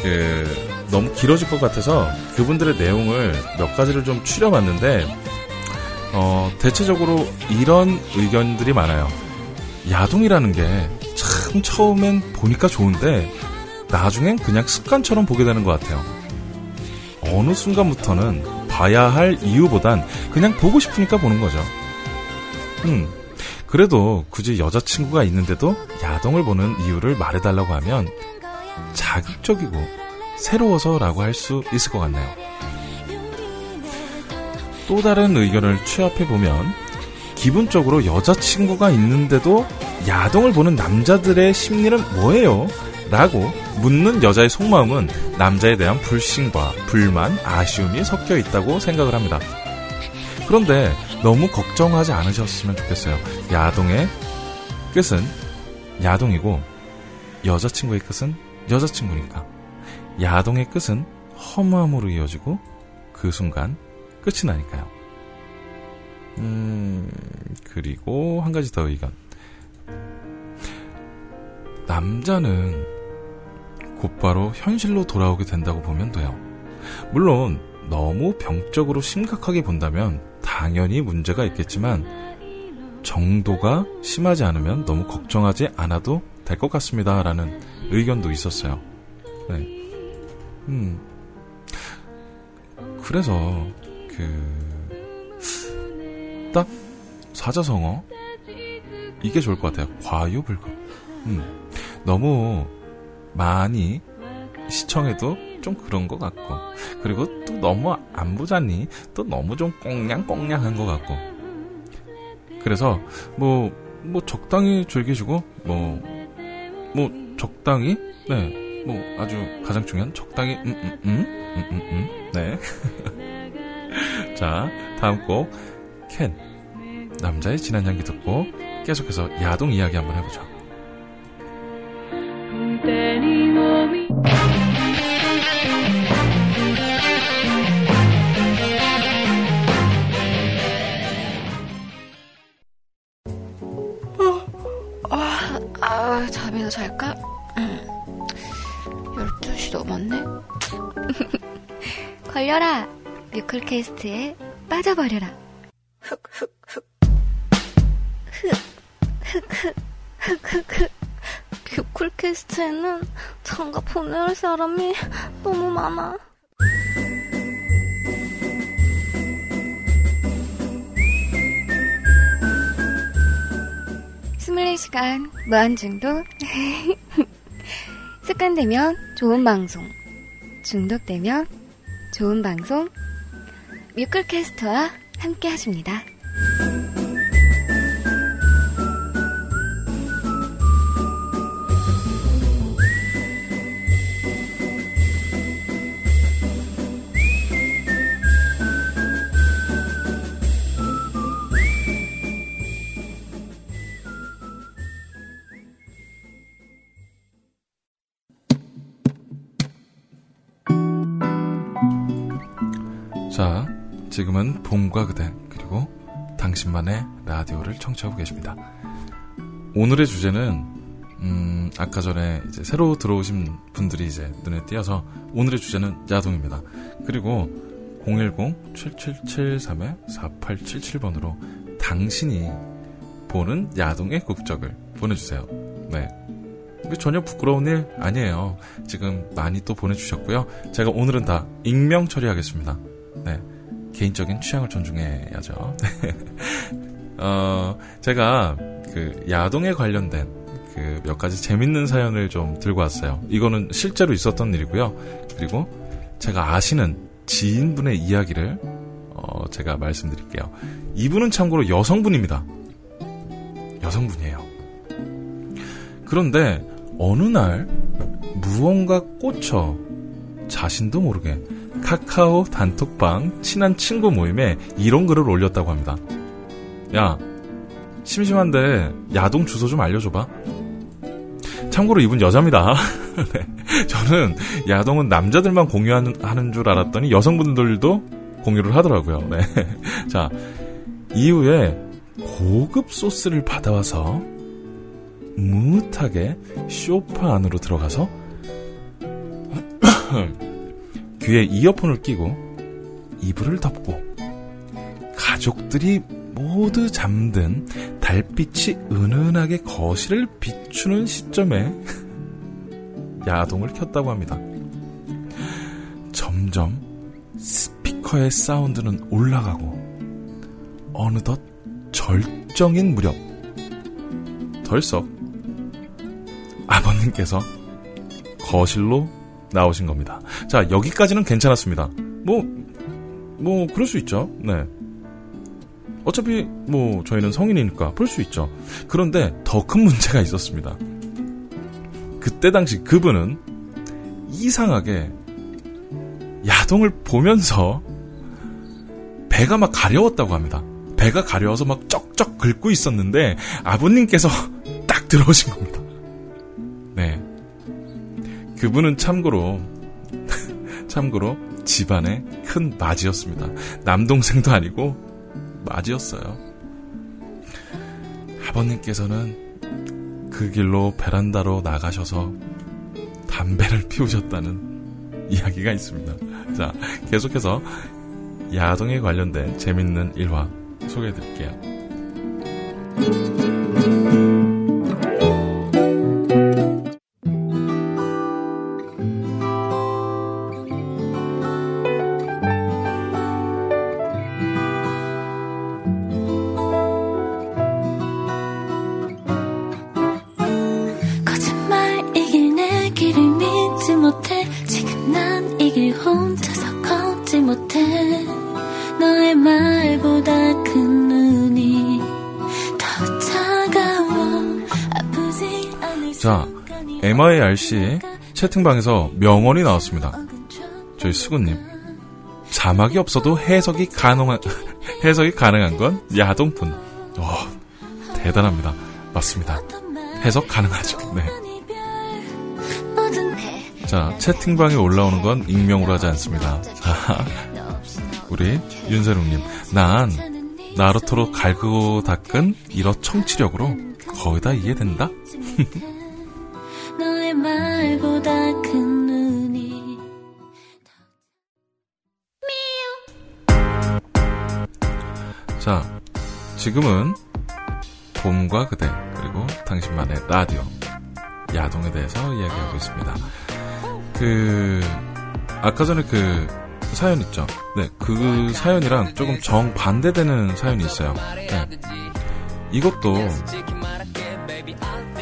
그, 너무 길어질 것 같아서 그분들의 내용을 몇 가지를 좀 추려봤는데, 어, 대체적으로 이런 의견들이 많아요. 야동이라는 게 참 처음엔 보니까 좋은데, 나중엔 그냥 습관처럼 보게 되는 것 같아요. 어느 순간부터는 봐야 할 이유보단 그냥 보고 싶으니까 보는 거죠. 음. 그래도 굳이 여자친구가 있는데도 야동을 보는 이유를 말해달라고 하면 자극적이고 새로워서라고 할 수 있을 것 같네요. 또 다른 의견을 취합해보면 기본적으로 여자친구가 있는데도 야동을 보는 남자들의 심리는 뭐예요? 라고 묻는 여자의 속마음은 남자에 대한 불신과 불만, 아쉬움이 섞여 있다고 생각을 합니다. 그런데 너무 걱정하지 않으셨으면 좋겠어요. 야동의 끝은 야동이고 여자친구의 끝은 여자친구니까. 야동의 끝은 허무함으로 이어지고 그 순간 끝이 나니까요. 음, 그리고 한 가지 더 의견. 남자는 곧바로 현실로 돌아오게 된다고 보면 돼요. 물론 너무 병적으로 심각하게 본다면 당연히 문제가 있겠지만 정도가 심하지 않으면 너무 걱정하지 않아도 될 것 같습니다. 라는 의견도 있었어요. 네. 음. 그래서, 그, 딱, 사자성어? 이게 좋을 것 같아요. 과유불급. 음. 너무 많이 시청해도 좀 그런 것 같고, 그리고 또 너무 안 보자니 또 너무 좀 꽁냥꽁냥한 것 같고, 그래서 뭐, 뭐 적당히 즐기시고, 뭐, 뭐 적당히, 네, 뭐 아주 가장 중요한 적당히, 음, 음, 음, 음, 음, 음, 네. 자, 다음 곡, 캔. 남자의 진한 향기 듣고 계속해서 야동 이야기 한번 해보죠. 아, 잠이나 잘까? 음. 12시 넘었네? 걸려라! 뮤클캐스트에 빠져버려라. 흑, 흑, 흑. 흑, 흑, 흑, 흑, 흑, 흑. 뮤클캐스트에는 장가 보낼 사람이 너무 많아. 시간 무한중독 습관되면 좋은 방송 중독되면 좋은 방송 뮤클캐스트와 함께 하십니다. 지금은 봄과 그대 그리고 당신만의 라디오를 청취하고 계십니다. 오늘의 주제는 음, 아까 전에 이제 새로 들어오신 분들이 이제 눈에 띄어서 오늘의 주제는 야동입니다. 그리고 010-7773-4877번으로 당신이 보는 야동의 국적을 보내주세요. 네. 전혀 부끄러운 일 아니에요. 지금 많이 또 보내주셨고요. 제가 오늘은 다 익명 처리하겠습니다. 네. 개인적인 취향을 존중해야죠. 어, 제가 그 야동에 관련된 그 몇 가지 재밌는 사연을 좀 들고 왔어요. 이거는 실제로 있었던 일이고요. 그리고 제가 아시는 지인분의 이야기를 어, 제가 말씀드릴게요. 이분은 참고로 여성분입니다. 여성분이에요. 그런데 어느 날 무언가 꽂혀 자신도 모르게 카카오 단톡방 친한 친구 모임에 이런 글을 올렸다고 합니다. 야, 심심한데 야동 주소 좀 알려줘봐. 참고로 이분 여자입니다. 네. 저는 야동은 남자들만 공유하는 하는 줄 알았더니 여성분들도 공유를 하더라고요. 네. 자, 이후에 고급 소스를 받아와서 무릇하게 쇼파 안으로 들어가서 귀에 이어폰을 끼고 이불을 덮고 가족들이 모두 잠든 달빛이 은은하게 거실을 비추는 시점에 야동을 켰다고 합니다. 점점 스피커의 사운드는 올라가고 어느덧 절정인 무렵 덜썩 아버님께서 거실로 나오신 겁니다. 자, 여기까지는 괜찮았습니다. 뭐, 뭐, 그럴 수 있죠. 네. 어차피, 뭐, 저희는 성인이니까 볼 수 있죠. 그런데 더 큰 문제가 있었습니다. 그때 당시 그분은 이상하게 야동을 보면서 배가 막 가려웠다고 합니다. 배가 가려워서 막 쩍쩍 긁고 있었는데 아버님께서 딱 들어오신 겁니다. 네. 그분은 참고로 참고로 집안의 큰 맞이였습니다. 남동생도 아니고 맞이였어요. 아버님께서는 그 길로 베란다로 나가셔서 담배를 피우셨다는 이야기가 있습니다. 자, 계속해서 야동에 관련된 재밌는 일화 소개해 드릴게요. MIRC 채팅방에서 명언이 나왔습니다. 저희 수구님. 자막이 없어도 해석이 가능한, 해석이 가능한 건 야동뿐. 와, 대단합니다. 맞습니다. 해석 가능하죠. 네. 자, 채팅방에 올라오는 건 익명으로 하지 않습니다. 자, 우리 윤세롱님. 난 나루토로 갈고 닦은 이러 청취력으로 거의 다 이해된다? 자, 지금은 봄과 그대 그리고 당신만의 라디오 야동에 대해서 이야기하고 있습니다. 그 아까 전에 그 사연 있죠. 네, 그 사연이랑 조금 정 반대되는 사연이 있어요. 네. 이것도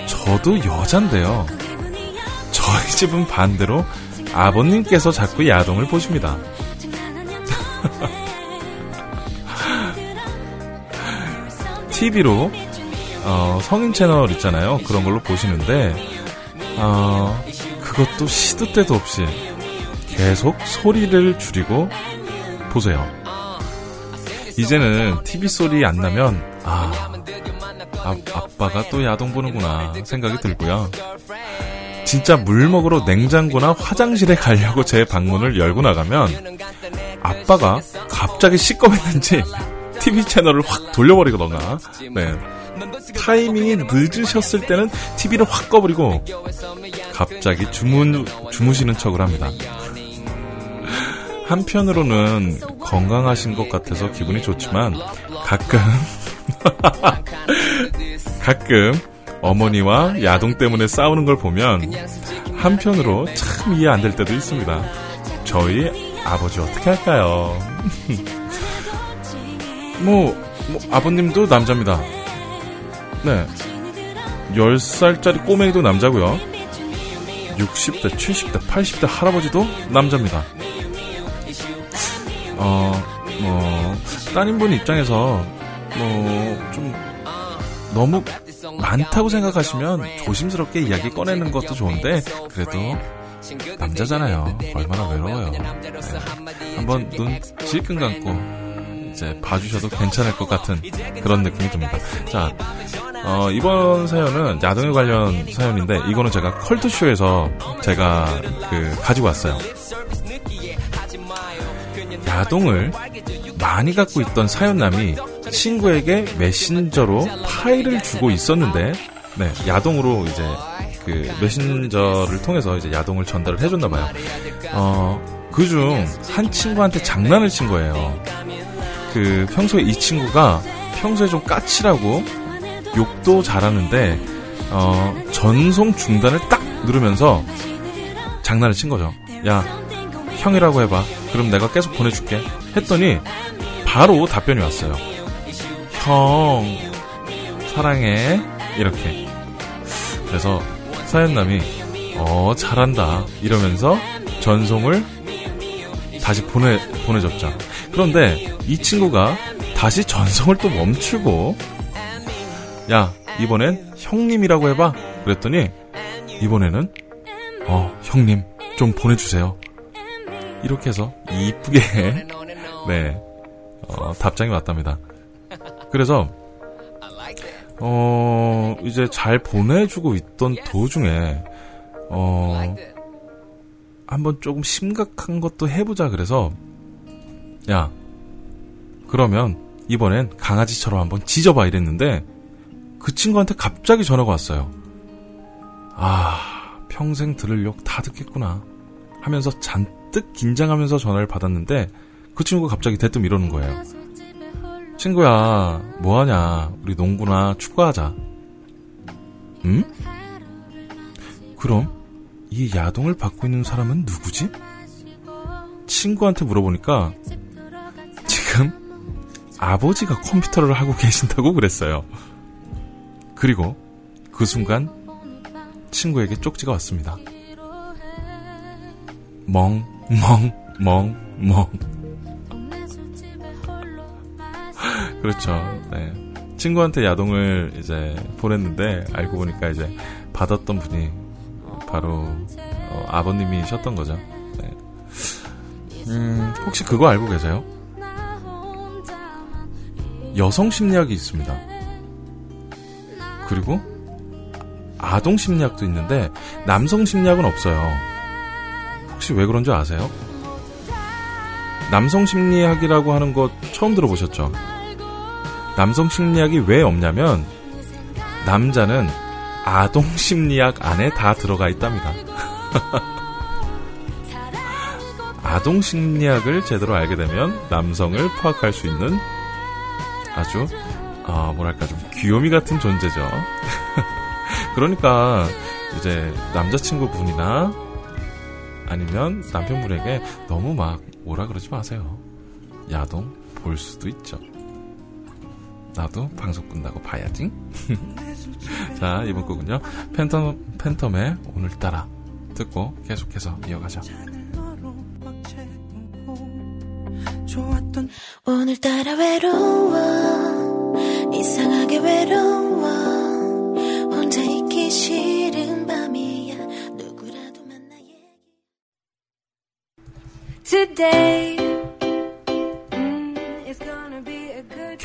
저도 여잔데요. 저희 집은 반대로 아버님께서 자꾸 야동을 보십니다. TV로 어, 성인 채널 있잖아요. 그런 걸로 보시는데 어, 그것도 시도 때도 없이 계속 소리를 줄이고 보세요. 이제는 TV 소리 안 나면 아, 아 아빠가 또 야동 보는구나 생각이 들고요. 진짜 물 먹으러 냉장고나 화장실에 가려고 제 방문을 열고 나가면 아빠가 갑자기 시꺼맸는지 TV 채널을 확 돌려버리거나 네. 타이밍이 늦으셨을 때는 TV를 확 꺼버리고 갑자기 주무, 주무시는 척을 합니다. 한편으로는 건강하신 것 같아서 기분이 좋지만 가끔 가끔 어머니와 야동 때문에 싸우는 걸 보면 한편으로 참 이해 안 될 때도 있습니다. 저희 아버지 어떻게 할까요? 뭐, 뭐 아버님도 남자입니다. 네. 10살짜리 꼬맹이도 남자고요. 60대, 70대, 80대 할아버지도 남자입니다. 어, 뭐, 따님분 입장에서, 뭐, 좀, 너무 많다고 생각하시면 조심스럽게 이야기 꺼내는 것도 좋은데, 그래도 남자잖아요. 얼마나 외로워요. 네. 한번 눈 질끈 감고, 이제 봐주셔도 괜찮을 것 같은 그런 느낌이 듭니다. 자, 어, 이번 사연은 야동에 관련 사연인데, 이거는 제가 컬투쇼에서 제가 그, 가지고 왔어요. 야동을 많이 갖고 있던 사연남이 친구에게 메신저로 파일을 주고 있었는데, 네, 야동으로 이제 그 메신저를 통해서 이제 야동을 전달을 해줬나 봐요. 어, 그중 한 친구한테 장난을 친 거예요. 그 평소에 이 친구가 평소에 좀 까칠하고 욕도 잘하는데 어, 전송 중단을 딱 누르면서 장난을 친 거죠. 야 형이라고 해봐. 그럼 내가 계속 보내줄게. 했더니 바로 답변이 왔어요. 형 사랑해. 이렇게. 그래서 사연남이 어 잘한다. 이러면서 전송을 다시 보내 보내줬죠. 그런데 이 친구가 다시 전송을 또 멈추고 야 이번엔 형님이라고 해봐. 그랬더니 이번에는 어 형님 좀 보내주세요. 이렇게 해서 이쁘게 네 어, 답장이 왔답니다 그래서 어 이제 잘 보내주고 있던 도중에 어 한번 조금 심각한 것도 해보자 그래서 야 그러면 이번엔 강아지처럼 한번 짖어봐 이랬는데 그 친구한테 갑자기 전화가 왔어요. 아, 평생 들을 욕 다 듣겠구나 하면서 잔뜩 긴장하면서 전화를 받았는데 그 친구가 갑자기 대뜸 이러는 거예요. 친구야, 뭐하냐? 우리 농구나 축구하자. 응? 그럼 이 야동을 받고 있는 사람은 누구지? 친구한테 물어보니까 지금 아버지가 컴퓨터를 하고 계신다고 그랬어요. 그리고 그 순간 친구에게 쪽지가 왔습니다. 멍, 멍, 멍, 멍. 그렇죠. 네. 친구한테 야동을 이제 보냈는데 알고 보니까 이제 받았던 분이 바로 어, 아버님이셨던 거죠. 네. 음, 혹시 그거 알고 계세요? 여성 심리학이 있습니다. 그리고 아동 심리학도 있는데 남성 심리학은 없어요. 혹시 왜 그런 줄 아세요? 남성 심리학이라고 하는 거 처음 들어보셨죠? 남성 심리학이 왜 없냐면 남자는 아동 심리학 안에 다 들어가 있답니다. 아동 심리학을 제대로 알게 되면 남성을 파악할 수 있는 아주 아 뭐랄까 좀 귀요미 같은 존재죠. 그러니까 이제 남자친구분이나 아니면 남편분에게 너무 막 뭐라 그러지 마세요. 야동 볼 수도 있죠. 나도 방송 끝나고 봐야지. 자, 이번 곡은요. 팬텀, 팬텀의 오늘따라 듣고 계속해서 이어가죠. 오늘따라 외로워 이상하게 외로워 혼자 있기 싫은 밤이야 누구라도 만나 얘기 Today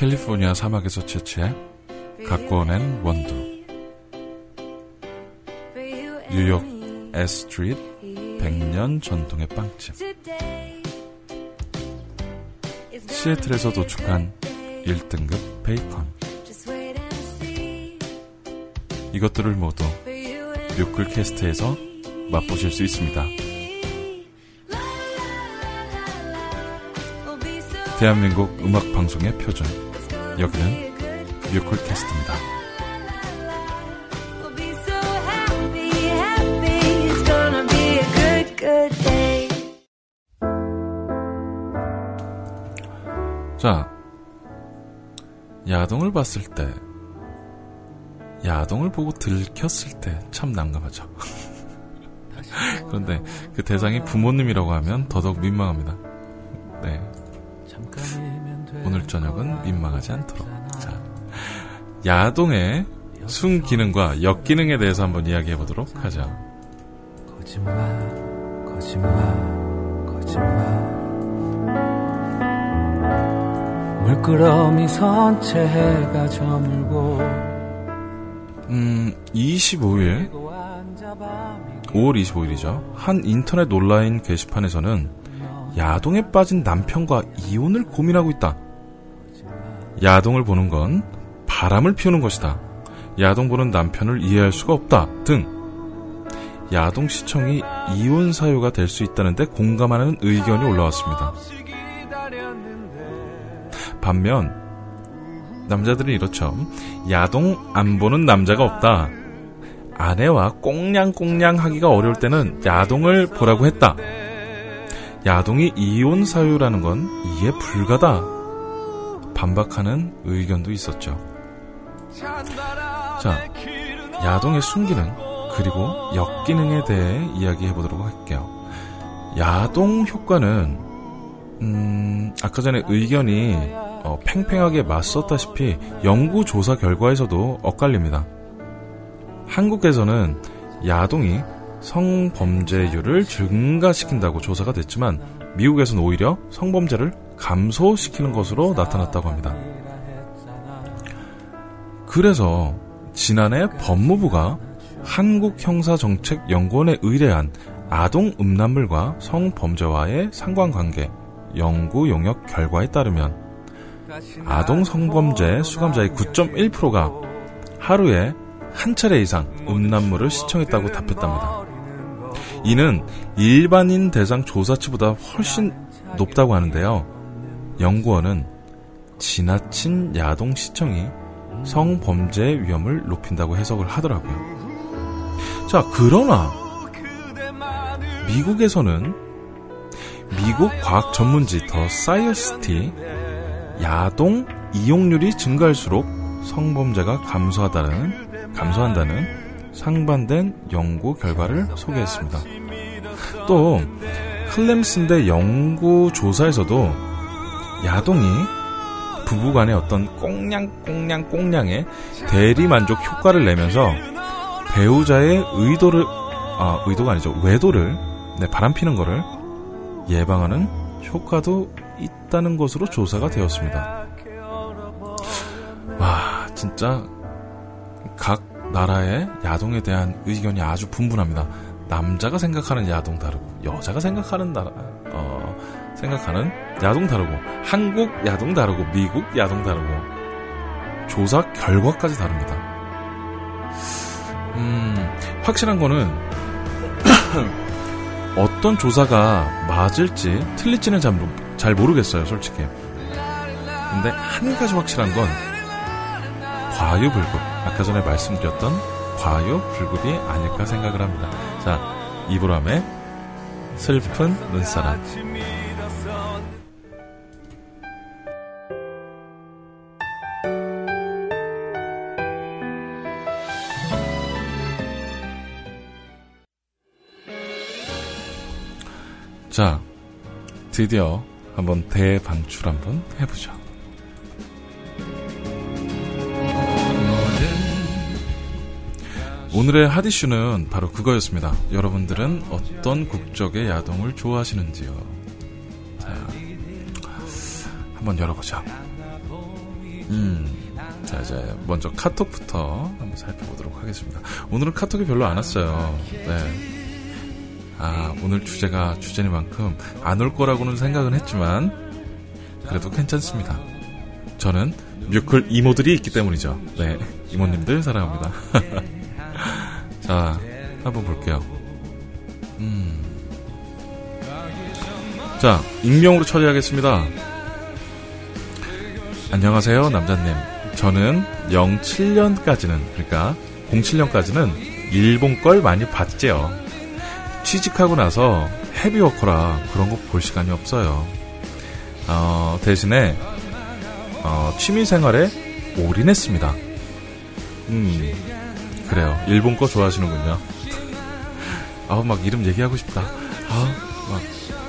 캘리포니아 사막에서 채취해 갖고 낸 원두. 뉴욕. 에스트리트 100년 전통의 빵집. 시애틀에서 도축한 good day. 1등급 베이컨. 이것들을 모두 뮤클캐스트에서 맛보실 수 있습니다. 대한민국 음악 방송의 표준. 여기는 뮤클캐스트입니다. 자, 야동을 봤을 때, 야동을 보고 들켰을 때 참 난감하죠. 그런데 그 대상이 부모님이라고 하면 더더욱 민망합니다. 네. 오늘 저녁은 민망하지 않도록. 자, 야동의 순기능과 역기능에 대해서 한번 이야기해 보도록 하죠. 거짓말, 거짓말, 거짓말. 물끄러미 선채 해가 저물고 음, 25일 5월 25일이죠. 한 인터넷 온라인 게시판에서는 야동에 빠진 남편과 이혼을 고민하고 있다. 야동을 보는 건 바람을 피우는 것이다. 야동 보는 남편을 이해할 수가 없다. 등 야동 시청이 이혼 사유가 될 수 있다는데 공감하는 의견이 올라왔습니다. 반면 남자들은 이렇죠. 야동 안 보는 남자가 없다. 아내와 꽁냥꽁냥 하기가 어려울 때는 야동을 보라고 했다. 야동이 이혼 사유라는 건 이해 불가다. 반박하는 의견도 있었죠. 자, 야동의 순기능 그리고 역기능에 대해 이야기해 보도록 할게요. 야동 효과는 음, 아까 전에 의견이 어, 팽팽하게 맞섰다시피 연구 조사 결과에서도 엇갈립니다. 한국에서는 야동이 성범죄율을 증가시킨다고 조사가 됐지만 미국에서는 오히려 성범죄를 감소시키는 것으로 나타났다고 합니다. 그래서 지난해 법무부가 한국형사정책연구원에 의뢰한 아동 음란물과 성범죄와의 상관관계 연구 용역 결과에 따르면 아동 성범죄 수감자의 9.1%가 하루에 한 차례 이상 음란물을 시청했다고 답했답니다. 이는 일반인 대상 조사치보다 훨씬 높다고 하는데요. 연구원은 지나친 야동 시청이 성범죄 위험을 높인다고 해석을 하더라고요. 자, 그러나 미국에서는 미국 과학 전문지 더 사이언스티 야동 이용률이 증가할수록 성범죄가 감소하다는 감소한다는 상반된 연구 결과를 소개했습니다. 또 클램슨대 연구 조사에서도 야동이 부부 간의 어떤 꽁냥꽁냥 꽁냥의 대리 만족 효과를 내면서 배우자의 의도를 아 의도가 아니죠 외도를 네, 바람피는 거를 예방하는 효과도 있다는 것으로 조사가 되었습니다. 와 진짜 각 나라의 야동에 대한 의견이 아주 분분합니다. 남자가 생각하는 야동 다르고 여자가 생각하는 나라 어, 생각하는 야동 다르고 한국 야동 다르고 미국 야동 다르고 조사 결과까지 다릅니다. 음, 확실한 거는 어떤 조사가 맞을지 틀릴지는 잘, 잘 모르겠어요, 솔직히. 근데 한 가지 확실한 건 과유불급. 아까 전에 말씀드렸던 과유불급이 아닐까 생각을 합니다. 자, 이보람의 슬픈 눈사람. 자, 드디어 한번 대방출 한번 해보죠. 오늘의 핫이슈는 바로 그거였습니다. 여러분들은 어떤 국적의 야동을 좋아하시는지요? 자, 한번 열어보죠. 음, 자, 이제 먼저 카톡부터 한번 살펴보도록 하겠습니다. 오늘은 카톡이 별로 안 왔어요. 네. 아, 오늘 주제가 주제니만큼 안 올 거라고는 생각은 했지만, 그래도 괜찮습니다. 저는 뮤클 이모들이 있기 때문이죠. 네. 이모님들 사랑합니다. 자, 한번 볼게요. 음. 자, 익명으로 처리하겠습니다. 안녕하세요, 남자님. 저는 07년까지는, 그러니까 07년까지는 일본 걸 많이 봤지요. 취직하고 나서 헤비워커라 그런 거 볼 시간이 없어요. 어, 대신에 어, 취미 생활에 올인했습니다. 음, 그래요. 일본 거 좋아하시는군요. 아, 막 이름 얘기하고 싶다. 아, 막,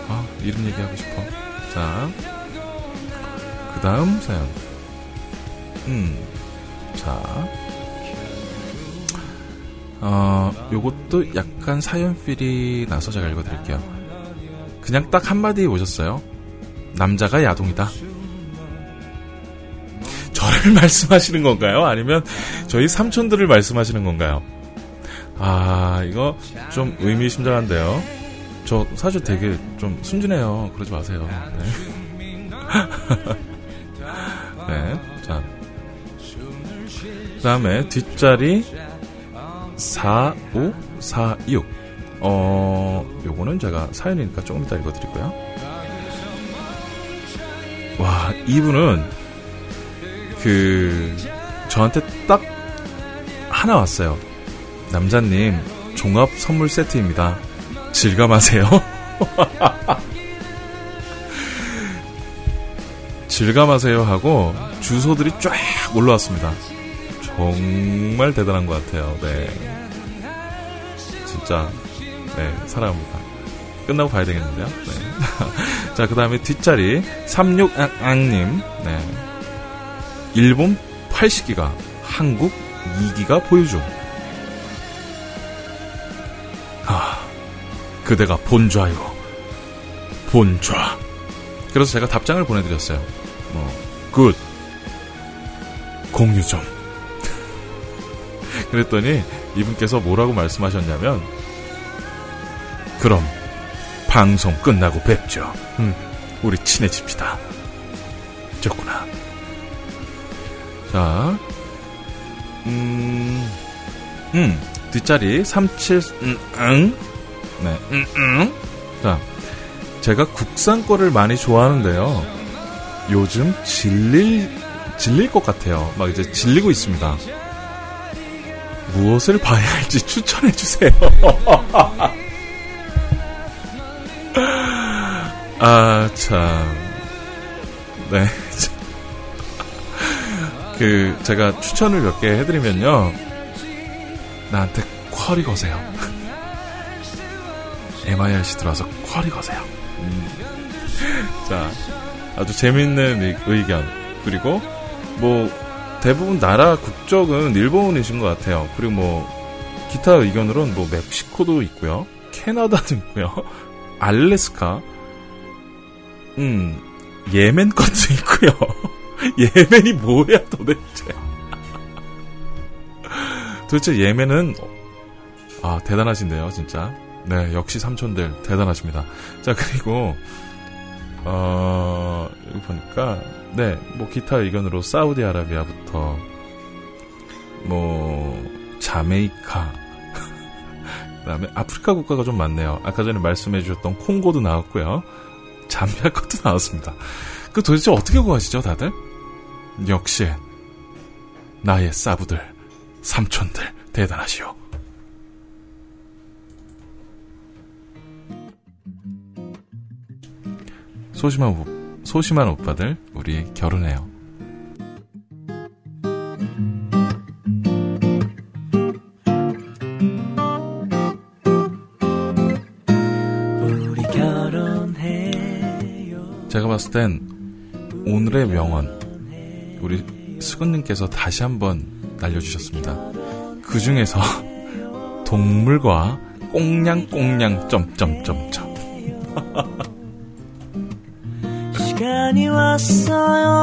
아, 이름 얘기하고 싶어. 자, 그 다음 사연. 음, 자. 어, 요것도 약간 사연 필이 나서 제가 읽어드릴게요. 그냥 딱 한마디 오셨어요. 남자가 야동이다. 저를 말씀하시는 건가요? 아니면 저희 삼촌들을 말씀하시는 건가요? 아, 이거 좀 의미심장한데요. 저 사실 되게 좀 순진해요. 그러지 마세요. 네. 네, 자. 그 다음에 뒷자리 4546. 어, 요거는 제가 사연이니까 조금 이따 읽어드리고요. 와, 이분은 그, 저한테 딱 하나 왔어요. 남자님, 종합 선물 세트입니다. 질감하세요. 질감하세요 하고 주소들이 쫙 올라왔습니다. 정말 대단한 것 같아요. 네. 진짜, 네, 사랑합니다. 끝나고 봐야 되겠는데요. 네. 자, 그 다음에 뒷자리, 36앙님, 네. 일본 80기가, 한국 2기가 보유 중. 아, 그대가 본좌요. 본좌. 그래서 제가 답장을 보내드렸어요. 뭐, good. 공유 좀. 그랬더니 이분께서 뭐라고 말씀하셨냐면 그럼 방송 끝나고 뵙죠. 음, 우리 친해집시다. 좋구나. 자, 음, 음, 뒷자리 37, 음, 응? 네, 음, 음. 자, 제가 국산 거를 많이 좋아하는데요. 요즘 질릴, 질릴 것 같아요. 막 이제 질리고 있습니다. 무엇을 봐야 할지 추천해 주세요. 아, 참. 네. 그, 제가 추천을 몇 개 해드리면요. 나한테 쿼리 거세요. MIRC 들어와서 쿼리 거세요. 음. 자, 아주 재밌는 의- 의견. 그리고 뭐 대부분 나라 국적은 일본이신 것 같아요. 그리고 뭐 기타 의견으로는 뭐 멕시코도 있고요. 캐나다도 있고요. 알래스카, 음, 예멘 것도 있고요. 예멘이 뭐야 도대체? 도대체 예멘은 아 대단하신데요, 진짜. 네, 역시 삼촌들 대단하십니다. 자 그리고 어 여기 보니까 네, 뭐 기타 의견으로 사우디아라비아부터 뭐 자메이카 그다음에 아프리카 국가가 좀 많네요. 아까 전에 말씀해 주셨던 콩고도 나왔고요. 잠비아 것도 나왔습니다. 그 도대체 어떻게 구하시죠, 다들? 역시 나의 사부들, 삼촌들 대단하시오. 소심한 오, 소심한 오빠들. 우리 결혼해요. 제가 봤을 땐 오늘의 명언 우리 수근님께서 다시 한번 날려주셨습니다. 그 중에서 동물과 꽁냥꽁냥 점점점점 시간이 왔어요.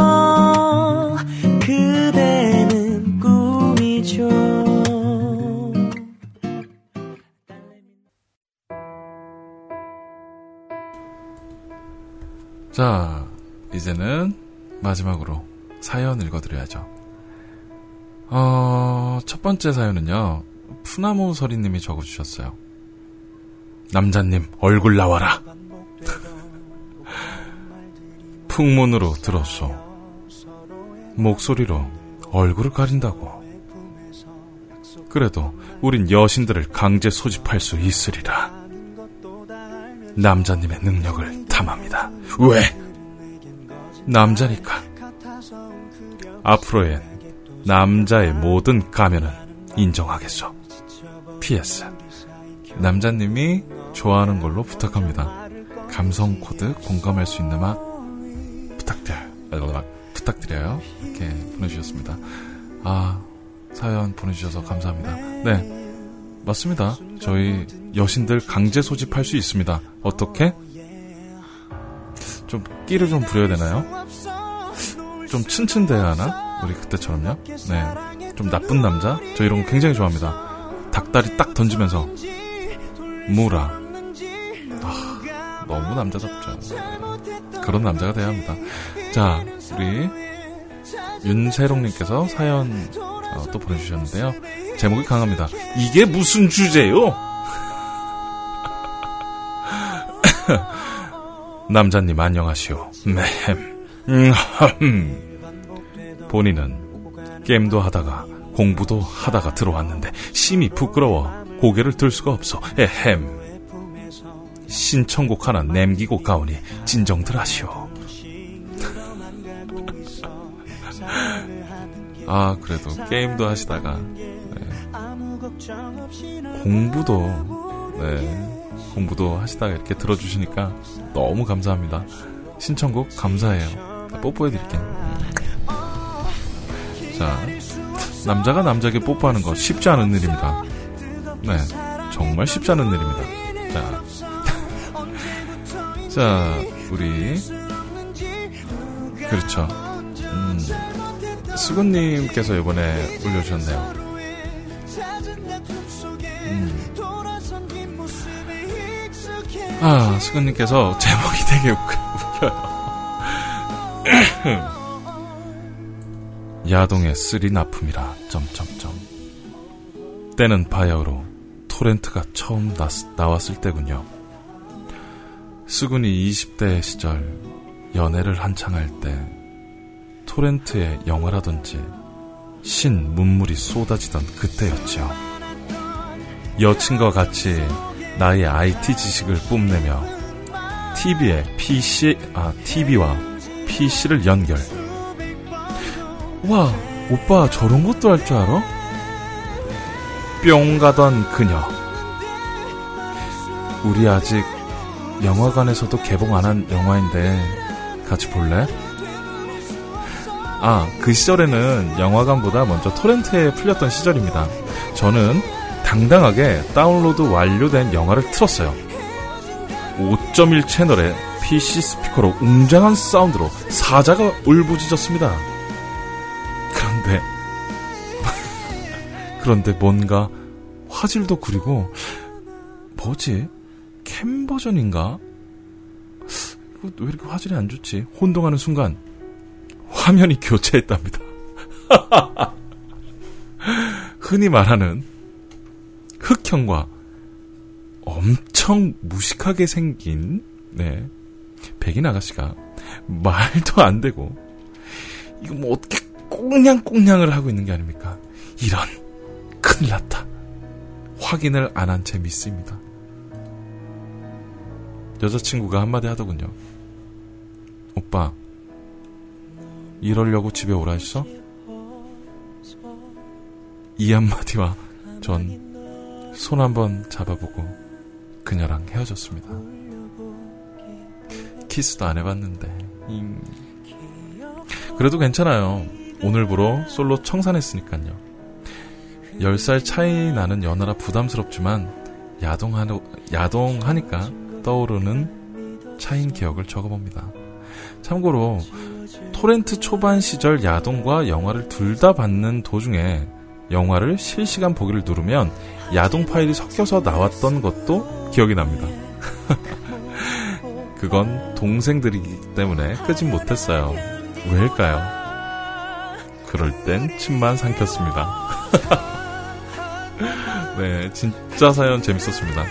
그대는 꿈이죠. 자 이제는 마지막으로 사연 읽어드려야죠. 어, 첫 번째 사연은요 푸나무 서리님이 적어주셨어요. 남자님 얼굴 나와라. 풍문으로 들었소. 목소리로 얼굴을 가린다고. 그래도 우린 여신들을 강제 소집할 수 있으리라. 남자님의 능력을 탐합니다. 왜? 남자니까. 앞으로의 남자의 모든 가면은 인정하겠소. PS. 남자님이 좋아하는 걸로 부탁합니다. 감성 코드 공감할 수 있는 맛 부탁드려 부탁드려요. 이렇게 보내주셨습니다. 아 사연 보내주셔서 감사합니다. 네 맞습니다. 저희 여신들 강제 소집할 수 있습니다. 어떻게? 좀 끼를 좀 부려야 되나요? 좀 츤츤대야 하나? 우리 그때처럼요? 네. 좀 나쁜 남자? 저 이런 거 굉장히 좋아합니다. 닭다리 딱 던지면서 무라. 아, 너무 남자답죠. 그런 남자가 돼야 합니다. 자, 우리 윤세롱님께서 사연 어, 또 보내주셨는데요. 제목이 강합니다. 이게 무슨 주제요? 남자님 안녕하시오. 맴. 음, 흠. 본인은 게임도 하다가 공부도 하다가 들어왔는데 심히 부끄러워 고개를 들 수가 없어. 에헴. 신청곡 하나 남기고 가오니 진정들 하시오. 아 그래도 게임도 하시다가 네. 공부도 네 공부도 하시다가 이렇게 들어주시니까 너무 감사합니다. 신청곡 감사해요. 뽀뽀해드릴게요. 자 남자가 남자에게 뽀뽀하는 거 쉽지 않은 일입니다. 네 정말 쉽지 않은 일입니다. 자 자, 우리 그렇죠. 음, 수근님께서 이번에 올려주셨네요. 음. 아, 수근님께서 제목이 되게 웃- 웃겨요. 야동의 three 납품이라 점점점. 때는 바야흐로 토렌트가 처음 나, 나왔을 때군요. 수근이 20대 시절 연애를 한창 할 때 토렌트에 영화라든지 신 문물이 쏟아지던 그때였죠. 여친과 같이 나의 IT 지식을 뽐내며 TV에 PC 아 TV와 PC를 연결. 와 오빠 저런 것도 할 줄 알아? 뿅 가던 그녀. 우리 아직 영화관에서도 개봉 안 한 영화인데 같이 볼래? 아, 그 시절에는 영화관보다 먼저 토렌트에 풀렸던 시절입니다. 저는 당당하게 다운로드 완료된 영화를 틀었어요. 5.1 채널에 PC 스피커로 웅장한 사운드로 사자가 울부짖었습니다. 그런데 그런데 뭔가 화질도 구리고 뭐지? 캠 버전인가? 왜 이렇게 화질이 안 좋지? 혼동하는 순간 화면이 교체했답니다. 흔히 말하는 흑형과 엄청 무식하게 생긴 네 백인 아가씨가 말도 안 되고 이거 뭐 어떻게 꽁냥꽁냥을 하고 있는 게 아닙니까? 이런 큰일 났다. 확인을 안 한 채 믿습니다. 여자친구가 한마디 하더군요. 오빠, 이러려고 집에 오라 했어? 이 한마디와 전 손 한번 잡아보고 그녀랑 헤어졌습니다. 키스도 안 해봤는데. 잉. 그래도 괜찮아요. 오늘부로 솔로 청산했으니까요. 10살 차이 나는 연하라 부담스럽지만 야동하는, 야동하니까 떠오르는 차인 기억을 적어봅니다. 참고로 토렌트 초반 시절 야동과 영화를 둘 다 받는 도중에 영화를 실시간 보기를 누르면 야동 파일이 섞여서 나왔던 것도 기억이 납니다. 그건 동생들이기 때문에 끄진 못했어요. 왜일까요? 그럴 땐 침만 삼켰습니다. 네, 진짜 사연 재밌었습니다.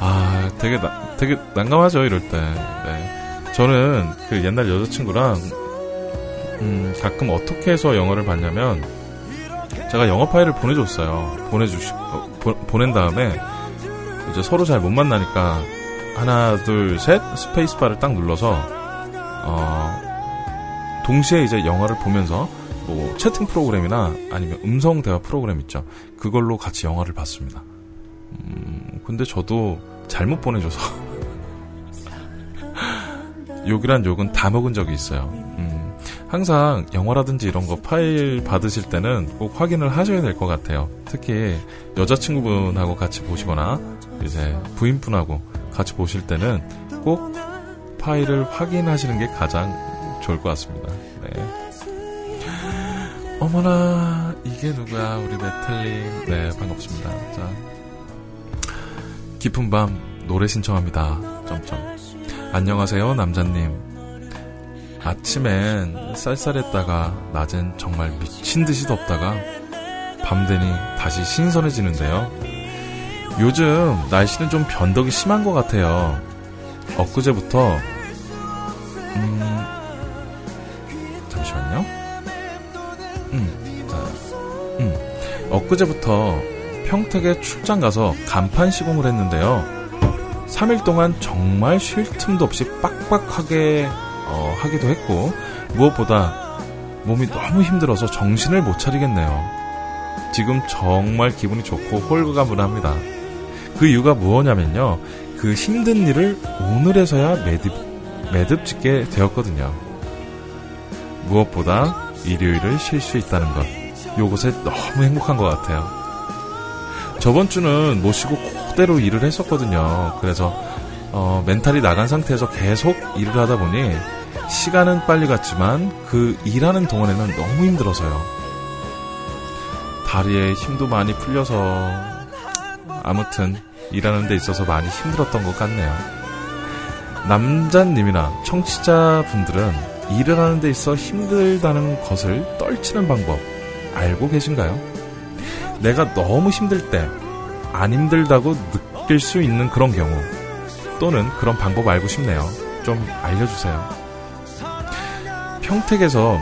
아, 되게, 나- 되게 난감하죠, 이럴 때. 네. 저는 그 옛날 여자친구랑, 음, 가끔 어떻게 해서 영화를 봤냐면, 제가 영화 파일을 보내줬어요. 보내주시, 어, 보, 보낸 다음에, 이제 서로 잘 못 만나니까, 하나, 둘, 셋, 스페이스바를 딱 눌러서, 어, 동시에 이제 영화를 보면서, 뭐, 채팅 프로그램이나 아니면 음성 대화 프로그램 있죠. 그걸로 같이 영화를 봤습니다. 음, 근데 저도 잘못 보내줘서 욕이란 욕은 다 먹은 적이 있어요. 음, 항상 영화라든지 이런 거 파일 받으실 때는 꼭 확인을 하셔야 될 것 같아요. 특히 여자친구분하고 같이 보시거나 이제 부인분하고 같이 보실 때는 꼭 파일을 확인하시는 게 가장 좋을 것 같습니다. 네. 어머나 이게 누구야 우리 메텔님 네 반갑습니다. 자 깊은 밤 노래 신청합니다. 점점. 안녕하세요, 남자님. 아침엔 쌀쌀했다가 낮엔 정말 미친 듯이 덥다가 밤 되니 다시 신선해지는데요. 요즘 날씨는 좀 변덕이 심한 것 같아요. 엊그제부터 음 잠시만요. 음, 자, 음, 엊그제부터 평택에 출장 가서 간판 시공을 했는데요. 3일 동안 정말 쉴 틈도 없이 빡빡하게 어, 하기도 했고 무엇보다 몸이 너무 힘들어서 정신을 못 차리겠네요. 지금 정말 기분이 좋고 홀가분합니다. 그 이유가 무엇냐면요. 그 힘든 일을 오늘에서야 매듭, 매듭 짓게 되었거든요. 무엇보다 일요일을 쉴 수 있다는 것. 요것에 너무 행복한 것 같아요. 저번 주는 못 쉬고 그대로 일을 했었거든요. 그래서 어, 멘탈이 나간 상태에서 계속 일을 하다 보니 시간은 빨리 갔지만 그 일하는 동안에는 너무 힘들어서요. 다리에 힘도 많이 풀려서 아무튼 일하는 데 있어서 많이 힘들었던 것 같네요. 남자님이나 청취자분들은 일을 하는 데 있어 힘들다는 것을 떨치는 방법 알고 계신가요? 내가 너무 힘들 때 안 힘들다고 느낄 수 있는 그런 경우 또는 그런 방법 알고 싶네요. 좀 알려주세요. 평택에서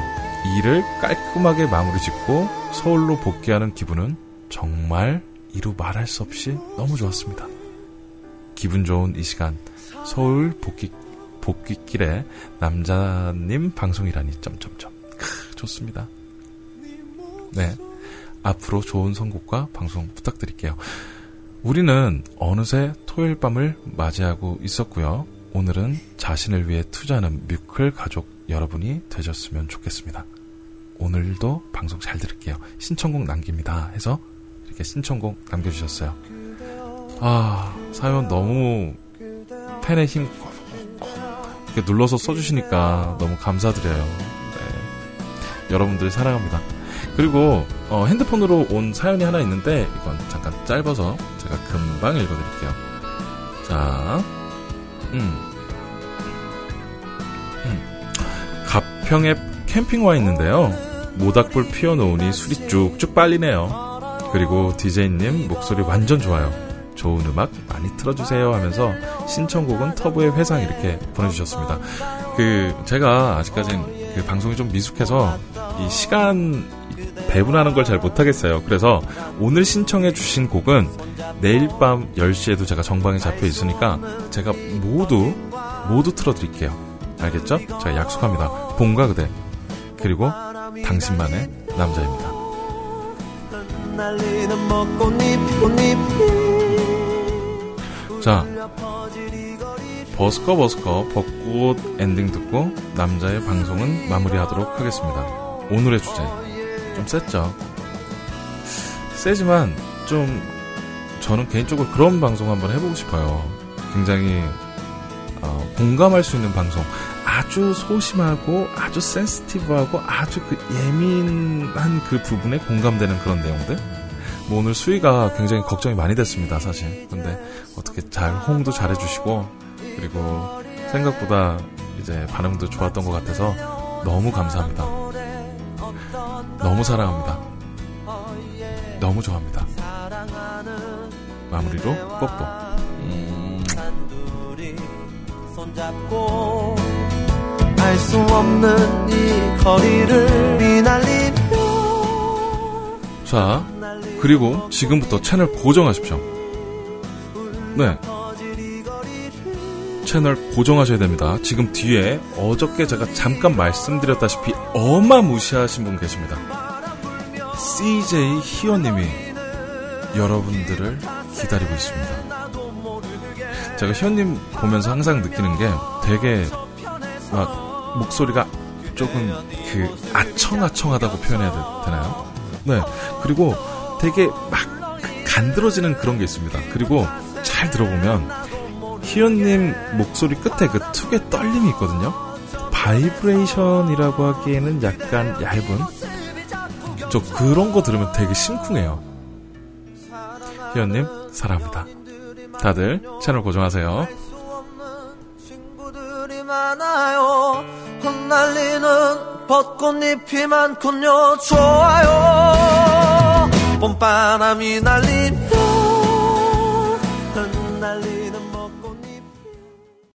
일을 깔끔하게 마무리 짓고 서울로 복귀하는 기분은 정말 이루 말할 수 없이 너무 좋았습니다. 기분 좋은 이 시간 서울 복귀 복귀길에 남자님 방송이라니 점점점 크, 좋습니다. 네. 앞으로 좋은 선곡과 방송 부탁드릴게요. 우리는 어느새 토요일 밤을 맞이하고 있었고요. 오늘은 자신을 위해 투자하는 뮤클 가족 여러분이 되셨으면 좋겠습니다. 오늘도 방송 잘 들을게요. 신청곡 남깁니다. 해서 이렇게 신청곡 남겨주셨어요. 아, 사연 너무 펜에 힘 이렇게 눌러서 써주시니까 너무 감사드려요. 네. 여러분들 사랑합니다. 그리고 어, 핸드폰으로 온 사연이 하나 있는데 이건 잠깐 짧아서 제가 금방 읽어드릴게요. 자, 음, 음. 가평에 캠핑 와 있는데요. 모닥불 피워놓으니 술이 쭉쭉 빨리네요. 그리고 DJ님 목소리 완전 좋아요. 좋은 음악 많이 틀어주세요 하면서 신청곡은 터보의 회상 이렇게 보내주셨습니다. 그 제가 아직까진 그 방송이 좀 미숙해서 이 시간 배분하는 걸 잘 못하겠어요. 그래서 오늘 신청해 주신 곡은 내일 밤 10시에도 제가 정방에 잡혀 있으니까 제가 모두 모두 틀어드릴게요. 알겠죠? 제가 약속합니다. 봄과 그대 그리고 당신만의 남자입니다. 자, 버스커 버스커 벚꽃 엔딩 듣고 남자의 방송은 마무리하도록 하겠습니다. 오늘의 주제 좀 셌죠? 세지만 좀 저는 개인적으로 그런 방송 한번 해보고 싶어요. 굉장히 어, 공감할 수 있는 방송. 아주 소심하고 아주 센스티브하고 아주 그 예민한 그 부분에 공감되는 그런 내용들. 뭐 오늘 수위가 굉장히 걱정이 많이 됐습니다, 사실. 근데 어떻게 잘 호응도 잘 해주시고 그리고 생각보다 이제 반응도 좋았던 것 같아서 너무 감사합니다. 너무 사랑합니다. 너무 좋아합니다. 마무리로 뽀뽀. 손잡고 알 수 없는 이 거리를 비날리며 자, 그리고 지금부터 채널 고정하십시오. 네. 채널 고정하셔야 됩니다. 지금 뒤에 어저께 제가 잠깐 말씀드렸다시피 어마무시하신 분 계십니다. CJ 희원님이 여러분들을 기다리고 있습니다. 제가 희원님 보면서 항상 느끼는 게 되게 막 목소리가 조금 그 아청아청하다고 표현해야 되- 되나요? 네. 그리고 되게 막 간드러지는 그런 게 있습니다. 그리고 잘 들어보면 희연님 목소리 끝에 그 툭의 떨림이 있거든요. 바이브레이션이라고 하기에는 약간 얇은 저 그런 거 들으면 되게 심쿵해요. 희연님 사랑합니다. 다들 채널 고정하세요. 많아요. 흩날리는 벚꽃잎이 많군요 좋아요. 봄바람이 날리며